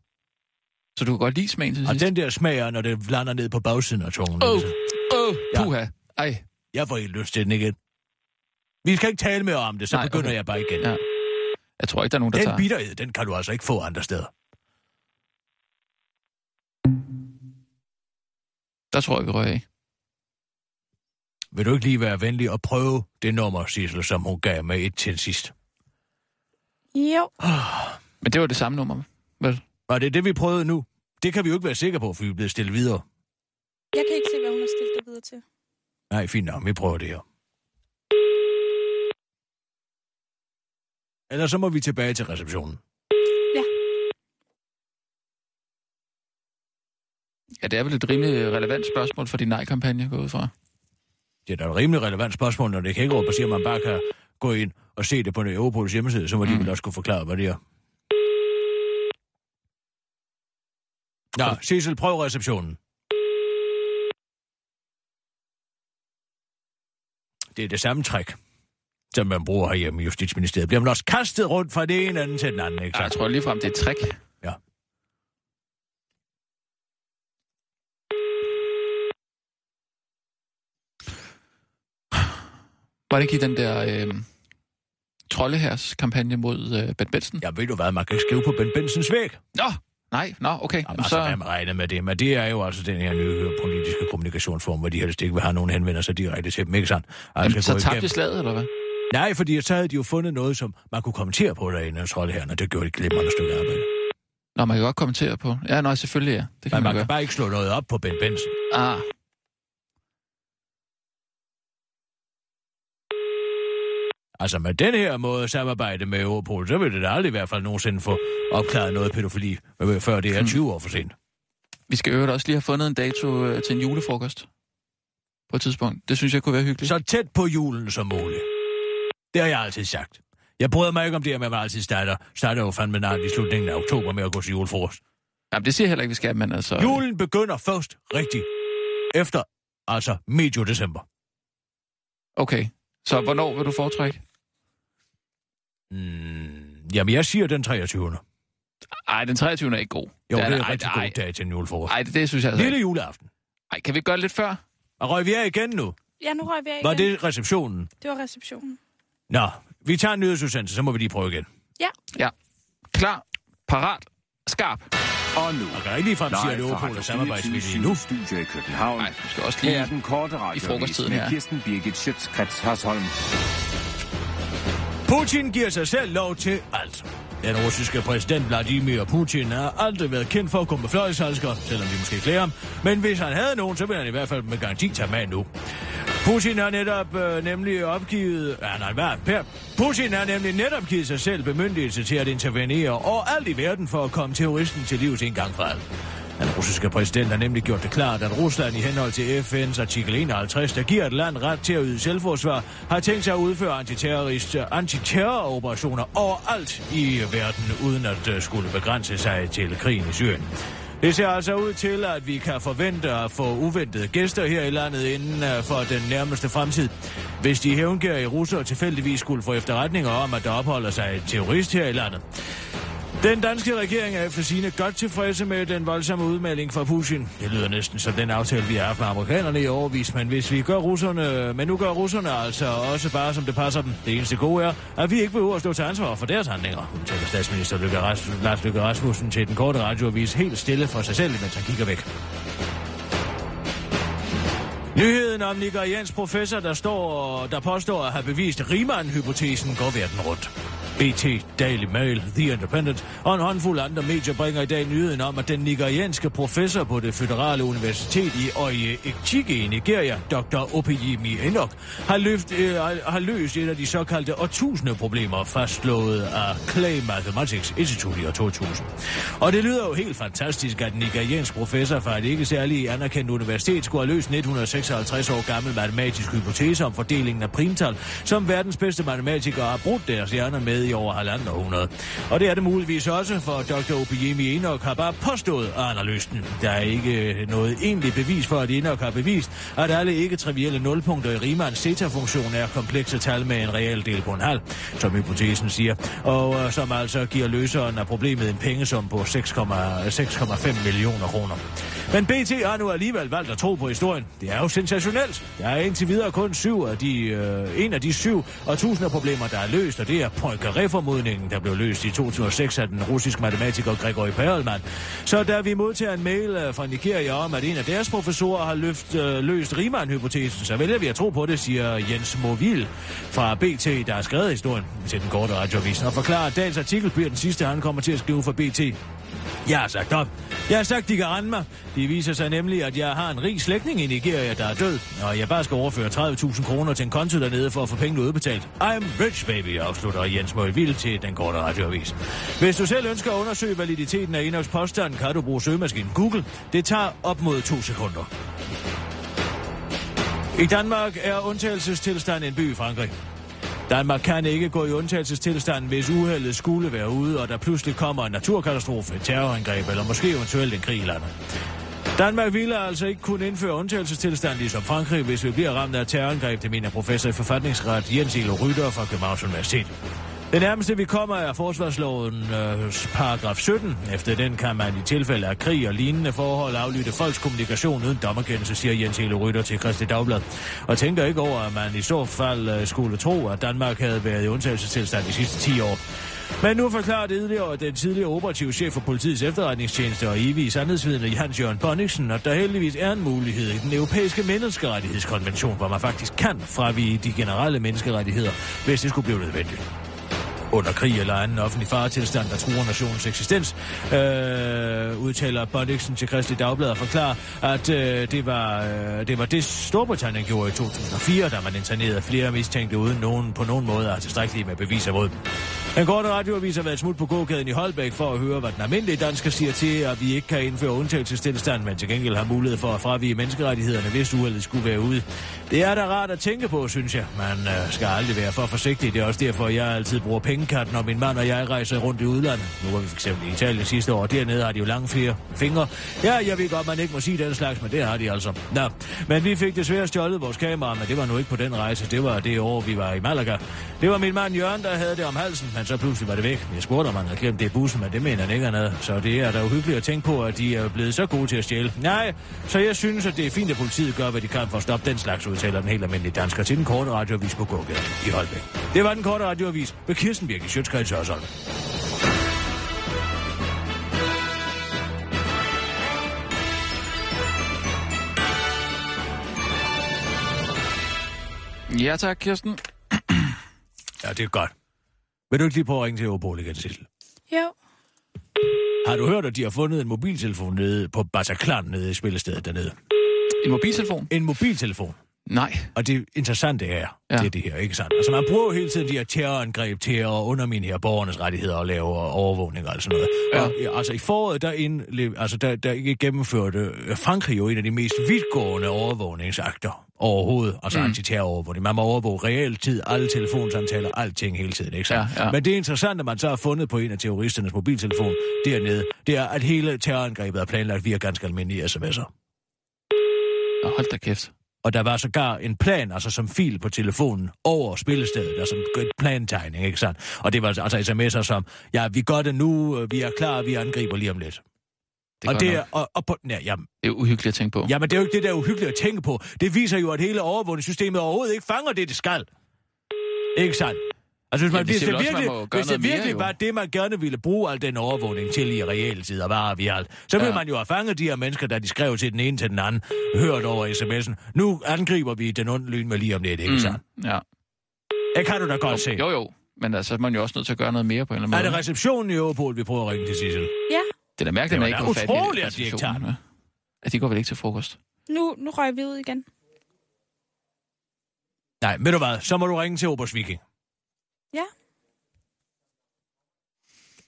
Så du kan godt lide smagen til Og sidst? den der smager, når det lander ned på bagsiden af tungen. Åh, altså. åh, Ja. puha. Ej, Jeg får ikke lyst til den igen. Vi skal ikke tale mere om det, så Nej, Nej, begynder okay. jeg bare igen. Ja. Jeg tror ikke, der er nogen, der Den tager. bitterhed, den kan du altså ikke få andre steder. Der tror jeg, vi rører af. Vil du ikke lige være venlig og prøve det nummer, Sissel, som hun gav med et til sidst? Jo. <sighs> Men det var det samme nummer, vel? Var det det, vi prøvede nu? Det kan vi jo ikke være sikre på, for vi er blevet stillet videre. Jeg kan ikke se, hvad hun har stillet dig videre til. Nej, fint nok, vi prøver det her. Eller så må vi tilbage til receptionen. Ja, det er vel et rimelig relevant spørgsmål for din nej-kampagne, går ud fra. Det er da et rimelig relevant spørgsmål, når det kan ikke råbe og siger, at man bare kan gå ind og se det på Europols hjemmeside, så må mm. de vel også kunne forklare, hvad det er. Nå, Cecil, prøv receptionen. Det er det samme træk, som man bruger herhjemme i Justitsministeriet. Bliver man også kastet rundt fra det ene ende til den anden, ikke jeg tror ligefrem, det er et trick. Ja. Var det ikke i den der øh, troldehærs kampagne mod øh, Ben Benson? Ja, ved du hvad, man kan skrive på Ben Bensens væg. Nå, nej, nå, okay. Jamen, Jamen, altså, så, hvad man regner med det. Men det er jo altså den her nye politiske kommunikationsform, hvor de helst ikke vil have nogen henvender sig direkte til dem, ikke sandt? jamen, Altså, så gå tabte slaget, eller hvad? Nej, fordi så havde de jo fundet noget, som man kunne kommentere på derinde, det her, og det gjorde de glimrende stykke arbejde. Nå, man kan godt kommentere på. Ja, nej, selvfølgelig ja. Det kan Men man, man gøre. kan bare ikke slå noget op på Ben Benson. Ah, Altså med den her måde at samarbejde med Europol, så vil det da aldrig i hvert fald nogensinde få opklaret noget pædofili, øh, før det er 20 år for sent. vi skal øvrigt også lige have fundet en dato øh, til en julefrokost. På et tidspunkt. Det synes jeg kunne være hyggeligt. Så tæt på julen som muligt. Det har jeg altid sagt. Jeg bryder mig ikke om det her med, at man altid starter, starter jo fandme nart i slutningen af oktober med at gå til julefrokost. Jamen, det siger jeg heller ikke, vi skal, men altså... Julen begynder først rigtigt efter, altså medio december. Okay. Så hvornår vil du foretrække? Mm, jamen, jeg siger den 23. Ej, den 23. er ikke god. Jo, det er en ej, rigtig ej, god dag til en julefrokost. Ej, det, det synes jeg altså Lille ikke. juleaften. Ej, kan vi gøre det lidt før? Og røg vi af igen nu? Ja, nu røg vi af igen. Var det receptionen? Det var receptionen. Nå, vi tager en nyhedsudsendelse, så må vi lige prøve igen. Ja. Ja. Klar, parat, skarp. Og nu, Man kan ikke ligefrem sige, at Europol er samarbejdsvillige nu. 24 Studio i København. Nej, du skal også Her lige... er den korte radioavis frokosttiden med her. Kirsten Birgit Schøtzgrads Hasholm. Putin giver sig selv lov til alt. Den russiske præsident Vladimir Putin har aldrig været kendt for at gå med fløjshalsker, selvom vi måske klæder ham. Men hvis han havde nogen, så ville han i hvert fald med garanti tage med nu. Putin har netop øh, nemlig opgivet... Ja, nej, hvad? Per, Putin har nemlig netop givet sig selv bemyndigelse til at intervenere overalt i verden for at komme terroristen til livs en gang for alt. Den russiske præsident har nemlig gjort det klart, at Rusland i henhold til FN's artikel 51, der giver et land ret til at yde selvforsvar, har tænkt sig at udføre antiterrorist- antiterroroperationer overalt i verden, uden at øh, skulle begrænse sig til krigen i Syrien. Det ser altså ud til, at vi kan forvente at få uventede gæster her i landet inden øh, for den nærmeste fremtid. Hvis de hævngærige russere tilfældigvis skulle få efterretninger om, at der opholder sig et terrorist her i landet. Den danske regering er efter sine godt tilfredse med den voldsomme udmelding fra Putin. Det lyder næsten som den aftale, vi har haft med amerikanerne i overvis, men hvis vi gør russerne, men nu gør russerne altså også bare som det passer dem. Det eneste gode er, at vi ikke behøver at stå til ansvar for deres handlinger, udtaler statsminister Løkke Ras- Lars Løkke Rasmussen til den korte radioavis helt stille for sig selv, mens han kigger væk. Nyheden om nigeriansk professor, der, står, der påstår at have bevist Riemann-hypotesen, går verden rundt. BT, Daily Mail, The Independent og en håndfuld andre medier bringer i dag nyheden om, at den nigerianske professor på det føderale universitet i Oye Ekchike i Nigeria, Dr. Opeyemi Enoch, har, løft, øh, har løst et af de såkaldte årtusinde problemer fastslået af Clay Mathematics Institute i år 2000. Og det lyder jo helt fantastisk, at en nigeriansk professor fra et ikke særlig anerkendt universitet skulle have løst en 156 år gammel matematisk hypotese om fordelingen af primtal, som verdens bedste matematikere har brugt deres hjerner med i over halvanden århundrede. Og det er det muligvis også, for Dr. Obiemi Enoch har bare påstået, af han. Der er ikke øh, noget egentligt bevis for, at Enoch har bevist, at alle ikke-trivielle nulpunkter i Riemanns zeta-funktion er komplekse tal med en reel del på en halv, som hypotesen siger, og øh, som altså giver løseren af problemet en pengesum på 6,5 millioner kroner. Men BT har nu alligevel valgt at tro på historien. Det er jo sensationelt. Der er indtil videre kun syv af de, øh, en af de syv og tusinder problemer, der er løst, og det er reformodningen, der blev løst i 2006 af den russiske matematiker Gregory Perelman. Så da vi modtager en mail øh, fra Nigeria om, at en af deres professorer har løft, øh, løst Riemann-hypotesen, så vælger vi at tro på det, siger Jens Movil fra BT, der har skrevet historien til den korte radioavis, og forklarer, at dagens artikel bliver den sidste, han kommer til at skrive for BT. Jeg har sagt op. Jeg har sagt, de kan rende mig. Det viser sig nemlig, at jeg har en rig slægtning i Nigeria, der er død, og jeg bare skal overføre 30.000 kroner til en konto dernede for at få pengene udbetalt. I'm rich, baby, afslutter Jens Møgvild til den korte radioavis. Hvis du selv ønsker at undersøge validiteten af Enochs påstand, kan du bruge søgemaskinen Google. Det tager op mod to sekunder. I Danmark er undtagelsestilstand en by i Frankrig. Danmark kan ikke gå i undtagelsestilstand, hvis uheldet skulle være ude, og der pludselig kommer en naturkatastrofe, et terrorangreb eller måske eventuelt en krig i landet. Danmark ville altså ikke kunne indføre undtagelsestilstand ligesom Frankrig, hvis vi bliver ramt af terrorangreb, det mener professor i forfatningsret Jens Ilo Rytter fra Københavns Universitet. Det nærmeste vi kommer er forsvarslovens øh, paragraf 17. Efter den kan man i tilfælde af krig og lignende forhold aflytte folks kommunikation uden dommerkendelse, siger Jens Hele Rytter til Christi Dagblad. Og tænker ikke over, at man i så fald øh, skulle tro, at Danmark havde været i undtagelsestilstand de sidste 10 år. Men nu forklarer tidligere den tidligere operative chef for politiets efterretningstjeneste og evige sandhedsvidende Hans Jørgen Bonniksen, at der heldigvis er en mulighed i den europæiske menneskerettighedskonvention, hvor man faktisk kan fravige de generelle menneskerettigheder, hvis det skulle blive nødvendigt under krig eller anden offentlig faretilstand, der truer nationens eksistens, øh, udtaler Bonniksen til Kristelig Dagblad og forklarer, at øh, det, var, øh, det var det Storbritannien gjorde i 2004, da man internerede flere mistænkte uden nogen på nogen måde er tilstrækkelige med beviser mod dem. Den korte radioavis har været smut på gågaden i Holbæk for at høre, hvad den almindelige dansker siger til, at vi ikke kan indføre undtagelsestilstand, men til gengæld har mulighed for at fravige menneskerettighederne, hvis uheldet skulle være ude. Det er da rart at tænke på, synes jeg. Man øh, skal aldrig være for forsigtig. Det er også derfor, jeg altid bruger pengekatten, når min mand og jeg rejser rundt i udlandet. Nu var vi fx i Italien sidste år. Dernede har de jo lange flere fingre. Ja, jeg ved godt, man ikke må sige den slags, men det har de altså. Nå, men vi fik desværre stjålet vores kamera, men det var nu ikke på den rejse. Det var det år, vi var i Malaga. Det var min mand Jørgen, der havde det om halsen, men så pludselig var det væk. Jeg spurgte, om han havde glemt det i bussen, men det mener han ikke, havde. Så det er da uhyggeligt at tænke på, at de er blevet så gode til at stjæle. Nej, så jeg synes, at det er fint, at politiet gør, hvad de kan for at stoppe den slags, udtaler den helt almindelige dansker til den korte radioavis på gågaden i Holbæk. Det var den korte radioavis med Kirsten Birk i Sjøtskreds Hørsholm. Ja tak, Kirsten. Ja, det er godt. Vil du ikke lige prøve at ringe til Europol igen, Sissel? Jo. Har du hørt, at de har fundet en mobiltelefon nede på Bataclan nede i spillestedet dernede? En mobiltelefon? En mobiltelefon. Nej. Og det interessante er, ja. det er det her, ikke sandt? Altså man bruger hele tiden de her terrorangreb til at underminere borgernes rettigheder og lave overvågning og sådan noget. Ja. Og, ja, altså i foråret, der, ind, altså, der, der gennemførte Frankrig jo en af de mest vidtgående overvågningsakter overhovedet, altså mm. antiterrorovervågning. Man må overvåge realtid, alle telefonsamtaler, alting hele tiden, ikke sandt? Ja, ja. Men det interessante, man så har fundet på en af terroristernes mobiltelefon dernede, det er, at hele terrorangrebet er planlagt via ganske almindelige sms'er. Nå, hold da kæft. Og der var sågar en plan, altså som fil på telefonen, over spillestedet, altså en plantegning, ikke sandt? Og det var altså sms'er som, ja, vi gør det nu, vi er klar, vi angriber lige om lidt. Det og det er, og, og på, ja, jamen, det er uhyggeligt at tænke på. Ja, men det er jo ikke det, der er uhyggeligt at tænke på. Det viser jo, at hele overvågningssystemet overhovedet ikke fanger det, det skal. Ikke sandt? Altså, hvis, man, hvis det, virkelig, også, hvis det virkelig mere, var det, man gerne ville bruge al den overvågning til i reelt og var vi alt, så ville ja. man jo have fanget de her mennesker, der de skrev til den ene til den anden, hørt over sms'en. Nu angriber vi den onde lyn med lige om lidt, ikke mm. sandt? Ja. Det kan du da godt jo, se. Jo, jo. Men altså, man er jo også nødt til at gøre noget mere på en eller anden måde. Er det receptionen i Europol, vi prøver at ringe til Sissel? Ja. Det er da mærkeligt, at man ikke går fat i at de ikke tager den. At de går vel ikke til frokost? Nu, nu røg vi ud igen. Nej, ved du hvad, så må du ringe til Obers Viking. Ja.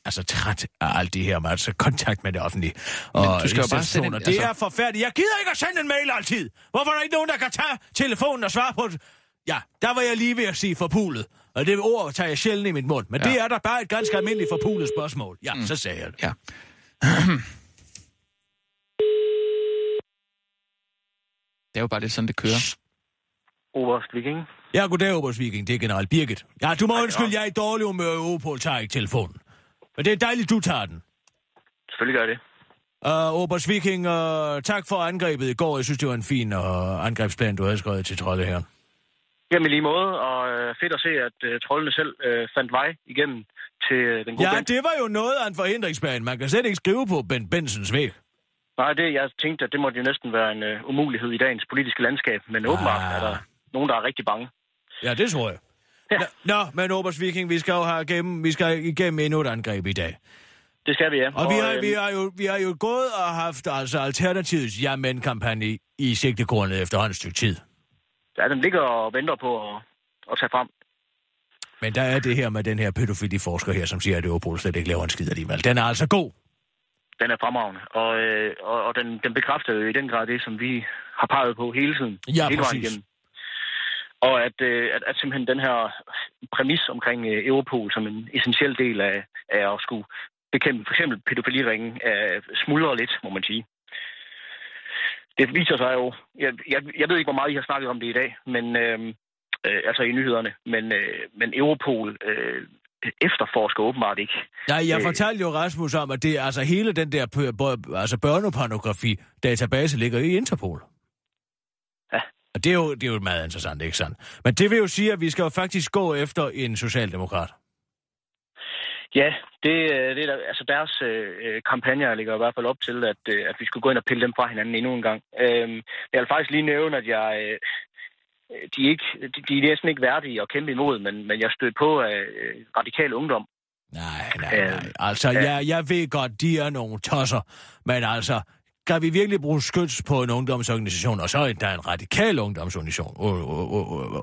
Altså træt af alt det her med altså kontakt med det offentlige. Og Men du skal jo bare sende en, altså... Det er forfærdeligt. Jeg gider ikke at sende en mail altid. Hvorfor er der ikke nogen, der kan tage telefonen og svare på det? Ja, der var jeg lige ved at sige forpulet. Og det ord tager jeg sjældent i min mund. Men ja. det er der bare et ganske almindeligt forpulet spørgsmål. Ja, mm. så sagde jeg det. Ja. Det er jo bare lidt sådan, det kører. Oberst Viking. Ja, goddag, Oberst Viking. Det er general Birgit. Ja, du må Ej, undskylde, jeg er i dårlig humør, og Opol tager ikke telefonen. Men det er dejligt, du tager den. Selvfølgelig gør det. Uh, Oberst Viking, uh, tak for angrebet i går. Jeg synes, det var en fin uh, angrebsplan, du havde skrevet til trolde her. Jamen lige måde, og uh, fedt at se, at uh, troldene selv uh, fandt vej igennem til uh, den gode Ja, Bent. det var jo noget af en forhindringsplan. Man kan slet ikke skrive på Ben Bensens væg. Nej, det, jeg tænkte, at det måtte jo næsten være en uh, umulighed i dagens politiske landskab, men ah. åbenbart er der nogen, der er rigtig bange. Ja, det tror jeg. Ja. Nå, men Obers Viking, vi skal jo have igennem, vi skal igennem endnu et angreb i dag. Det skal vi, ja. Og, og vi, har, øhm... vi, har jo, vi har jo gået og haft altså Alternativets ja-men-kampagne i sigtekornet efter et stykke tid. Ja, den ligger og venter på at, at tage frem. Men der er det her med den her pædofili-forsker her, som siger, at Europol slet ikke laver en skid alligevel. Den er altså god. Den er fremragende, og, øh, og, og den, den bekræfter jo i den grad det, som vi har peget på hele tiden. Ja, hele præcis. Igennem. Og at, øh, at, at simpelthen den her præmis omkring øh, Europol som en essentiel del af, af at skulle bekæmpe for eksempel pædofiliringen øh, smuldrer lidt, må man sige. Det viser sig jo, jeg, jeg, jeg ved ikke, hvor meget I har snakket om det i dag, men øh, øh, altså i nyhederne, men, øh, men Europol øh, efterforsker åbenbart ikke. Nej, jeg øh, fortalte jo Rasmus om, at det er altså hele den der altså børnepornografi-database ligger i Interpol. Og det er, jo, det er jo meget interessant, ikke sandt? Men det vil jo sige, at vi skal jo faktisk gå efter en socialdemokrat. Ja, det, det er altså deres øh, kampagner ligger i hvert fald op til, at, øh, at vi skulle gå ind og pille dem fra hinanden endnu en gang. Øhm, jeg vil faktisk lige nævne, at jeg, øh, de, er ikke, de, er næsten ikke værdige at kæmpe imod, men, men jeg stødte på øh, radikal ungdom. Nej, nej, nej. Øhm, altså, øh, jeg, jeg ved godt, de er nogle tosser, men altså, skal vi virkelig bruge skyts på en ungdomsorganisation, og så er der en radikal ungdomsorganisation? Uh, uh, uh, uh,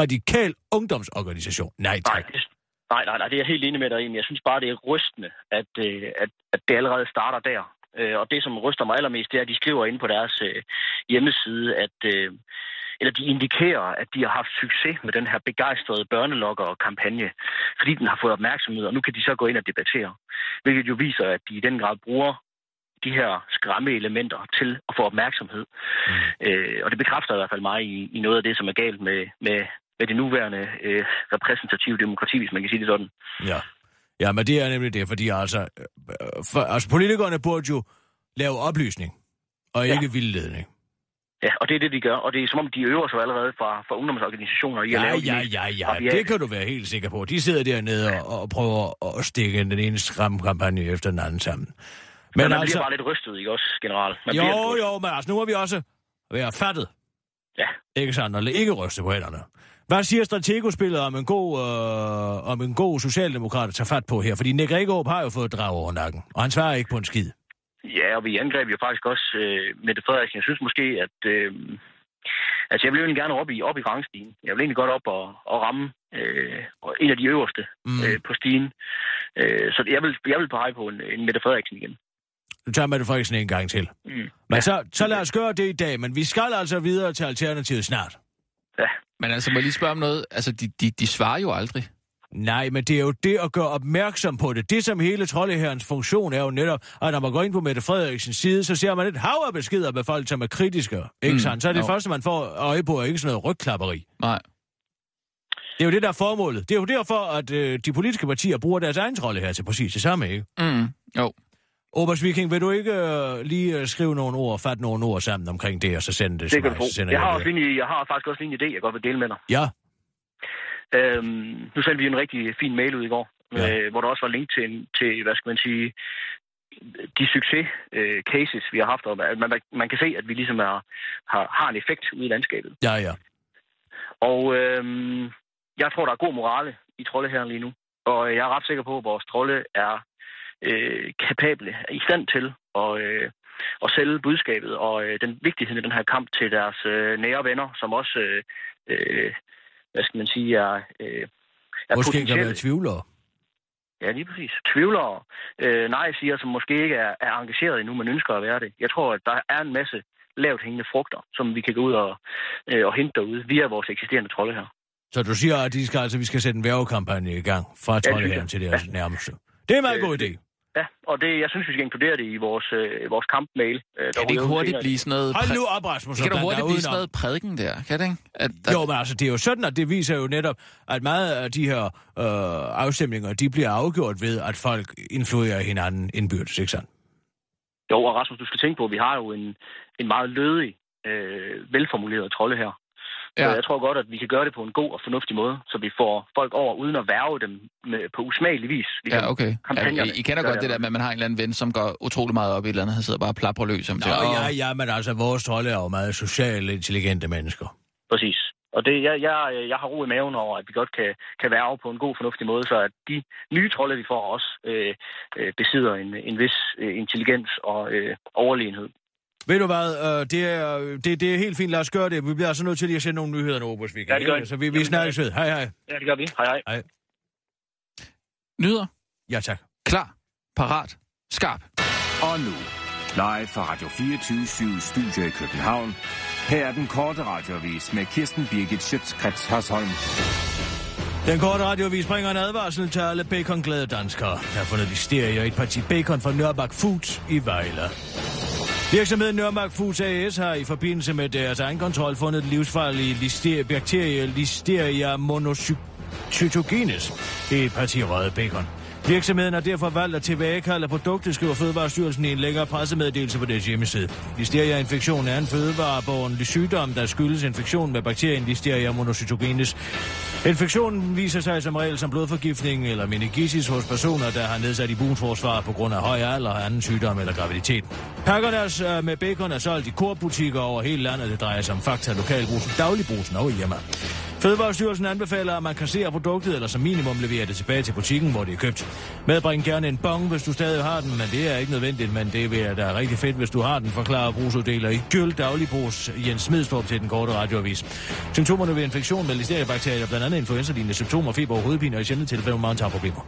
radikal ungdomsorganisation? Nej, tak. Nej, nej, nej, det er jeg helt enig med dig i, jeg synes bare, det er rystende, at, øh, at, at det allerede starter der. Øh, og det, som ryster mig allermest, det er, at de skriver ind på deres øh, hjemmeside, at øh, eller de indikerer, at de har haft succes med den her begejstrede børnelokker-kampagne, fordi den har fået opmærksomhed, og nu kan de så gå ind og debattere. Hvilket jo viser, at de i den grad bruger de her skræmme elementer til at få opmærksomhed. Mm. Øh, og det bekræfter i hvert fald mig i, i noget af det, som er galt med, med, med det nuværende øh, repræsentative demokrati, hvis man kan sige det sådan. Ja. Ja, men det er nemlig det, fordi altså, øh, for, altså politikerne burde jo lave oplysning, og ikke ja. vildledning. Ja, og det er det, de gør. Og det er som om, de øver sig allerede fra, fra ungdomsorganisationer i ja, at lave Ja, ja, ja, ja. Det kan du være helt sikker på. De sidder dernede ja. og, og prøver at stikke den ene skræmmekampagne efter den anden sammen. Men, men man altså... bliver bare lidt rystet, ikke også, general? Man jo, jo, men altså, nu har vi også været fattet. Ja. Ikke? Eller ikke ryste på hænderne. Hvad siger Stratego-spillet om en god, øh, om en god socialdemokrat at tage fat på her? Fordi Nick Rækkerup har jo fået drag over nakken, og han svarer ikke på en skid. Ja, og vi angreb jo faktisk også øh, Mette Frederiksen. Jeg synes måske, at, øh, Altså, jeg vil jo egentlig gerne op i, op i rangstigen. Jeg vil egentlig godt op og, og ramme øh, en af de øverste Mm. øh, på stigen. Øh, så jeg vil, jeg vil pege på en, en Mette Frederiksen igen. Du tager Mette Frederiksen en gang til. Mm. Men så, så lad os gøre det i dag, men vi skal altså videre til Alternativet snart. Ja. Men altså, må jeg lige spørge om noget? Altså, de, de, de svarer jo aldrig. Nej, men det er jo det at gøre opmærksom på det. Det, som hele troldeherrens funktion er jo netop, at når man går ind på Mette Frederiksens side, så ser man et hav af beskeder med folk, som er kritiske. Ikke Mm, sandt? Så er det jo. første, man får øje på, er ikke sådan noget rygklapperi. Nej. Det er jo det, der er formålet. Det er jo derfor, at øh, de politiske partier bruger deres egen trolde her til præcis det samme, ikke? Mm. Jo. Obers Viking, vil du ikke øh, lige øh, skrive nogle ord, fatte nogle ord sammen omkring det, og så sende det Det til kan mig, du tro. så sender Jeg har, jeg også lige, jeg har faktisk også en idé, jeg godt vil dele med dig. Ja, Øhm, nu sendte vi en rigtig fin mail ud i går, Ja. øh, hvor der også var link til, en, til hvad skal man sige, de succes øh, cases, vi har haft. Og man, man kan se, at vi ligesom er, har, har en effekt ude i landskabet. ja, ja. Og øhm, jeg tror, der er god morale i trolde her lige nu. Og jeg er ret sikker på, at vores trolde er øh, kapable, er i stand til at, øh, at sælge budskabet og øh, den vigtighed i den her kamp til deres øh, nære venner, som også, øh, øh, hvad skal man sige, er, øh, er Måske kan potentielle. være tvivlere. Ja, lige præcis. Tvivlere, øh, nej, siger, som måske ikke er, er engageret endnu, men ønsker at være det. Jeg tror, at der er en masse lavt hængende frugter, som vi kan gå ud og, øh, og hente derude via vores eksisterende trolde her. Så du siger, at de skal, altså, vi skal sætte en værvekampagne i gang fra synes troldeherren til deres nærmeste. Det er en meget Øh, god idé. Ja, og det, jeg synes, vi skal inkludere det i vores, øh, vores kampmail. Øh, Kan det ikke hurtigt blive sådan noget... Hold nu op, Rasmus. Det kan bland hurtigt blive sådan noget prædiken der, kan det ikke? At, at, Jo, men altså, det er jo sådan, at det viser jo netop, at meget af de her øh, afstemninger, de bliver afgjort ved, at folk influerer hinanden indbyrdes, ikke sandt? Jo, og Rasmus, du skal tænke på, at vi har jo en, en meget lødig, øh, velformuleret trolde her. Ja. Så jeg tror godt, at vi kan gøre det på en god og fornuftig måde, så vi får folk over, uden at værve dem med, på usmagelig vis. Vi kan Ja, okay. Ja, I, I kender godt det der med, at man har en eller anden ven, som går utrolig meget op i et eller andet. Han sidder bare og plapper løs. Som Nå, siger, "Åh, ja, ja, men altså, vores trolde er jo meget socialt intelligente mennesker. Præcis. Og det, jeg, jeg, jeg har ro i maven over, at vi godt kan, kan værve på en god, fornuftig måde, så at de nye trolde, vi får også, øh, øh, besidder en, en vis øh, intelligens og øh, overlegenhed. Ved du hvad, øh, det, er, det, det er helt fint, lad os gøre det. Vi bliver altså nødt til lige at sende nogle nyheder nu, Obers Weekend. Ja, det gør vi. Så vi, vi snakkes ved. Hej, hej. Ja, det gør vi. Hej, hej. Nyder. Ja, tak. Klar. Parat. Skarp. Og nu, live fra Radio 24 Studio i København. Her er den korte radiovis med Kirsten Birgit Schøtzgrads Hasholm. Den korte radiovis bringer en advarsel til alle baconglade danskere, der har fundet listeria i et parti bacon fra Nørbak Foods i Vejle. Virksomheden Nørmark Foods AS har i forbindelse med deres egenkontrol fundet livsfarlige listeria, bakterie Listeria monocytogenes i et parti røget bacon. Virksomheden har derfor valgt at tilbagekalde produktet, skriver Fødevarestyrelsen i en længere pressemeddelelse på deres hjemmeside. Listeria-infektion er en fødevarebåren sygdom, der skyldes infektion med bakterien Listeria monocytogenes. Infektionen viser sig som regel som blodforgiftning eller meningitis hos personer, der har nedsat immunforsvar på grund af høj alder, anden sygdom eller graviditet. Pakkerne øh, med bacon er solgt i korbutikker over hele landet. Det drejer sig om Fakta, Lokalbrusen, Dagligbrusen og hjemme. Fødevarestyrelsen anbefaler, at man kasserer produktet, eller som minimum leverer det tilbage til butikken, hvor det er købt. Medbring gerne en bong, hvis du stadig har den, men det er ikke nødvendigt, men det vil da rigtig fedt, hvis du har den, forklarer brugsuddeler i Gyld Dagligbrugs Jens Smidstrup til den korte radioavis. Symptomerne ved infektion med listeriebakterier blandt andet influenza symptomer, feber og hovedpine og i sjældne tilfælde mange problemer.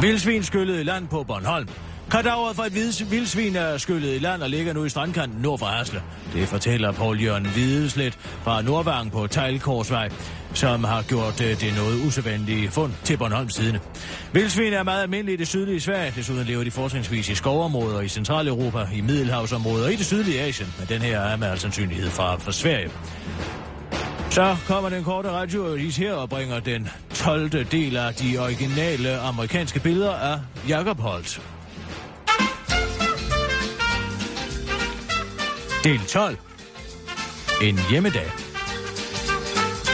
Vildsvin skyllede i land på Bornholm. Kadaveret fra et vildsvin er skyllet i land og ligger nu i strandkanten nord for Hasle. Det fortæller Paul Jørgen Hvideslet fra Nordvang på Tejlkorsvej, som har gjort øh, det noget usædvanlige fund til Bornholms siden. Vildsvin er meget almindelige i det sydlige Sverige. Desuden lever de fortrinsvis i skovområder i Centraleuropa, i Middelhavsområder og i det sydlige Asien. Men den her er med al sandsynlighed fra, fra Sverige. Så kommer den korte radioavis her og bringer den 12. del af de originale amerikanske billeder af Jacob Holt. Del 12. En hjemmedag.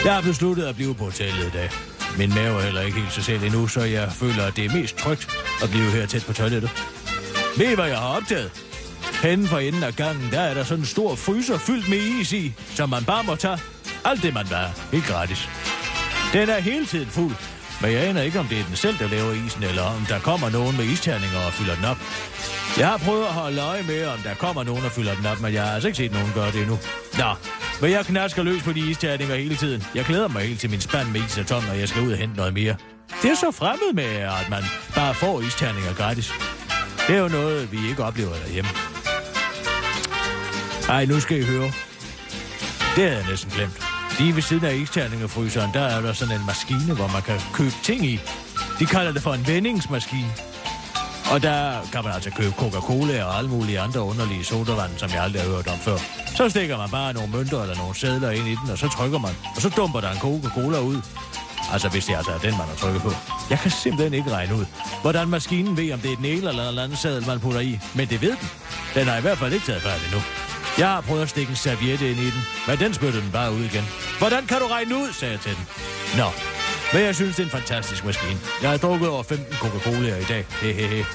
Jeg har besluttet at blive på hotellet i dag. Min mave er heller ikke helt så selv endnu, så jeg føler, at det er mest trygt at blive her tæt på toilettet. Ved I, hvad jeg har opdaget? Henne for enden af gangen, der er der sådan en stor fryser fyldt med is i, som man bare må tage. Alt det, man var. Helt gratis. Den er hele tiden fuld, men jeg aner ikke, om det er den selv, der laver isen, eller om der kommer nogen med isterninger og fylder den op. Jeg har prøvet at holde øje med, om der kommer nogen og fylder den op, men jeg har altså ikke set nogen gøre det endnu. Nå, men jeg knasker løs på de isterninger hele tiden. Jeg glæder mig helt til min spand med is og tom, når jeg skal ud og hente noget mere. Det er så fremmed med, at man bare får isterninger gratis. Det er jo noget, vi ikke oplever derhjemme. Ej, nu skal I høre. Det havde jeg næsten glemt. Lige ved siden af isterningefryseren, der er der sådan en maskine, hvor man kan købe ting i. De kalder det for en vendingsmaskine. Og der kan man altså købe Coca-Cola og alle mulige andre underlige sodavand, som jeg aldrig har hørt om før. Så stikker man bare nogle mønter eller nogle sædler ind i den, og så trykker man. Og så dumper der en Coca-Cola ud. Altså, hvis det altså er den, man har trykket på. Jeg kan simpelthen ikke regne ud, hvordan maskinen ved, om det er den ene eller den anden sædel, man putter i. Men det ved den. Den har i hvert fald ikke taget færdig nu. Jeg har prøvet at stikke en serviette ind i den, men den spyttede den bare ud igen. Hvordan kan du regne ud, sagde jeg til den. Nå, men jeg synes, det er en fantastisk maskine. Jeg har drukket over 15 Coca-Cola'er i dag. Hehehe.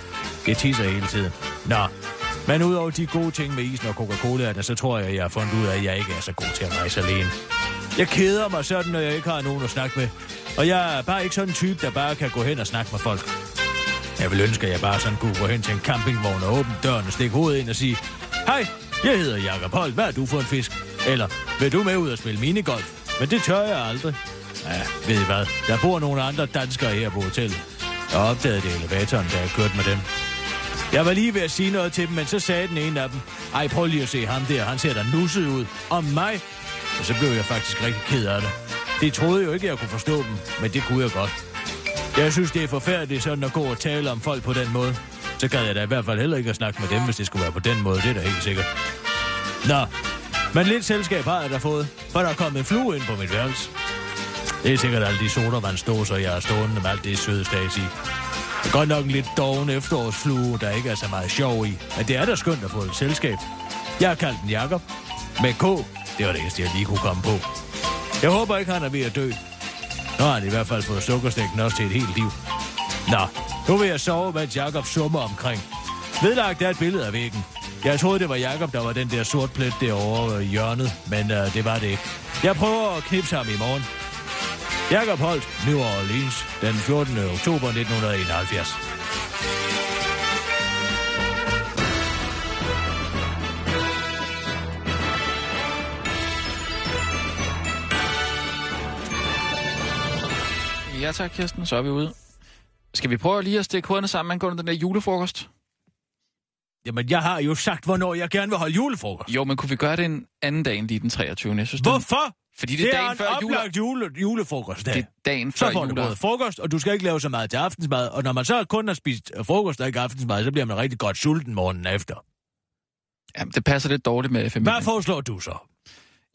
Det tisser hele tiden. Nå, men udover de gode ting med isen og Coca-Cola'erne, så tror jeg, jeg har fundet ud af, at jeg ikke er så god til at rejse alene. Jeg keder mig sådan, når jeg ikke har nogen at snakke med. Og jeg er bare ikke sådan en type, der bare kan gå hen og snakke med folk. Jeg vil ønske, at jeg bare sådan kunne gå hen til en campingvogn og åbne døren og stikke hovedet ind og sige, Hej, jeg hedder Jakob Holt. Hvad er du for en fisk? Eller, vil du med ud og spille minigolf? Men det tør jeg aldrig. Ja, ved I hvad? Der bor nogle andre danskere her på hotellet. Jeg opdagede det i elevatoren, da jeg kørte med dem. Jeg var lige ved at sige noget til dem, men så sagde den ene af dem, ej, prøv lige at se ham der, han ser da nusset ud. Om mig? Og så blev jeg faktisk rigtig ked af det. Det troede jeg jo ikke, jeg kunne forstå dem, men det kunne jeg godt. Jeg synes, det er forfærdeligt sådan at gå og tale om folk på den måde. Så gad jeg da i hvert fald heller ikke at snakke med dem, hvis det skulle være på den måde. Det er da helt sikkert. Nå, men lidt selskab har jeg da fået, for der er kommet en flue ind på mit værelse. Det er sikkert alle de sodavandsdåser, jeg har stående med alt det søde stads i. Det er godt nok en lidt doven efterårsflue, der ikke er så meget sjov i. Men det er da skønt at få et selskab. Jeg har kaldt den Jakob. Med K. Det var det eneste, jeg lige kunne komme på. Jeg håber ikke, han er ved at dø. Nu har han i hvert fald fået sukkerstækken også til et helt liv. Nå, nu vil jeg sove, mens Jakob summer omkring. Vedlagt er et billede af væggen. Jeg troede, det var Jakob, der var den der sort plet derovre i hjørnet, men uh, det var det ikke. Jeg prøver at knipse ham i morgen. Jakob Holt, New Orleans, den 14. oktober 1971. Ja tak, Kirsten. Så er vi ude. Skal vi prøve lige at stikke hovederne sammen angående den der julefrokost? Jamen, jeg har jo sagt, hvornår jeg gerne vil holde julefrokost. Jo, men kunne vi gøre det en anden dag end lige den 23. Jeg synes, Hvorfor? Fordi det er dagen en før jule- oplagt jule, julefrokost. Det er dagen før Så får du både frokost, og du skal ikke lave så meget til aftensmad. Og når man så kun har spist øh, frokost og ikke aftensmad, så bliver man rigtig godt sulten morgenen efter. Jamen, det passer lidt dårligt med familien. Hvad foreslår du så?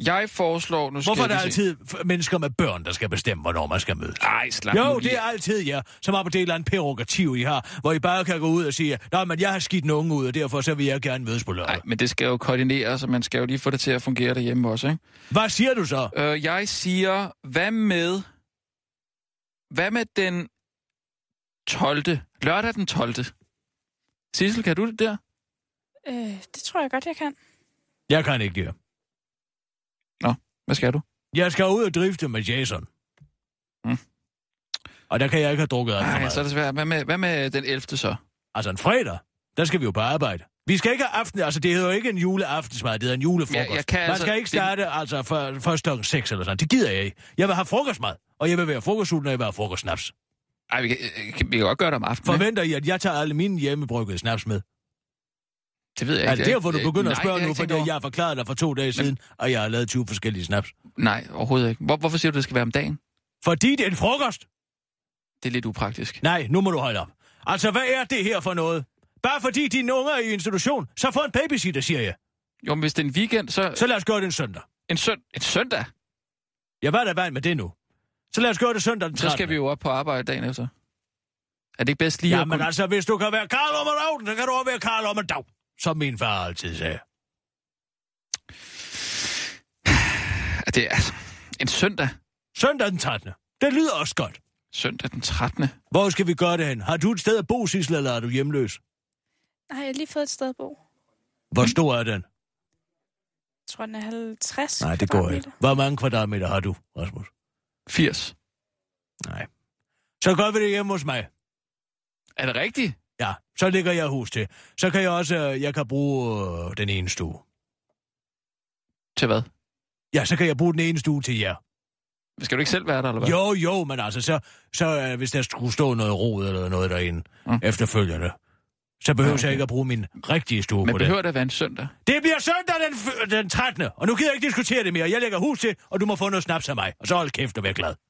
Jeg foreslår... Nu skal Hvorfor er der se. altid mennesker med børn, der skal bestemme, hvornår man skal mødes? Ej, slap Jo, det er altid jer, som har på det eller andet prerogativ, I har, hvor I bare kan gå ud og sige, nej, men jeg har skidt en unge ud, og derfor så vil jeg gerne mødes på lørdag. Nej, men det skal jo koordineres, og man skal jo lige få det til at fungere derhjemme også, ikke? Hvad siger du så? Øh, jeg siger, hvad med... Hvad med den 12. Lørdag den 12. Sissel, kan du det der? Øh, det tror jeg godt, jeg kan. Jeg kan ikke det. Hvad skal du? Jeg skal ud og drifte med Jason. Mm. Og der kan jeg ikke have drukket alt for Ej, meget. så er det svært. Hvad med, hvad med den 11. så? Altså en fredag, der skal vi jo på arbejde. Vi skal ikke have aften, altså det hedder jo ikke en juleaftensmad, det hedder en julefrokost. Ja, jeg kan Man altså- skal ikke det- starte altså for, først klokken 6 eller sådan. Det gider jeg ikke. Jeg vil have frokostmad, og jeg vil være frokostsulten, og jeg vil have frokostsnaps. Ej, vi kan, vi kan godt gøre det om aftenen. Forventer I, at jeg tager alle mine hjemmebryggede snaps med? Det ved jeg Er ikke. det derfor, du Jeg- begynder nej, at spørge nu, fordi over. jeg har forklaret dig for to dage siden, og jeg har lavet 20 forskellige snaps? Nej, overhovedet ikke. Hvor, hvorfor siger du, det skal være om dagen? Fordi det er en frokost? Det er lidt upraktisk. Nej, nu må du holde op. Altså, hvad er det her for noget? Bare fordi dine unger er i institution, så få en babysitter, siger jeg. Jo, men hvis det er en weekend, så... Så lad os gøre det en søndag. En, søn... en søndag? Jeg var der vejen med det nu. Så lad os gøre det søndag den 13. Så skal vi jo op på arbejde dagen efter. Er det ikke bedst lige Ja, at men kunne... altså, hvis du kan være Karl om en så kan du også være Karl om en dag. Som min far altid sagde. <sighs> Er det altså... En søndag? Søndag den 13. Det lyder også godt. Søndag den 13. Hvor skal vi gøre det hen? Har du et sted at bo, Sissel, eller er du hjemløs? Nej, jeg har lige fået et sted at bo. Hvor stor er den? Jeg tror, den er 50 Nej, det går ikke. Hvor mange kvadratmeter har du, Rasmus? 80. Nej. Så gør vi det hjemme hos mig. Er det rigtigt? Ja, så ligger jeg hus til. Så kan jeg også, øh, jeg kan bruge øh, den ene stue. Til hvad? Ja, så kan jeg bruge den ene stue til jer. Skal du ikke selv være der, eller hvad? Jo, jo, men altså, så, så øh, hvis der skulle stå noget rod eller noget derinde mm. efterfølgende, så behøver okay. jeg ikke at bruge min rigtige stue Men på behøver det. det at være en søndag? Det bliver søndag den, den 13. Og nu gider jeg ikke diskutere det mere. Jeg lægger hus til, og du må få noget snaps af mig. Og så hold kæft og vær glad.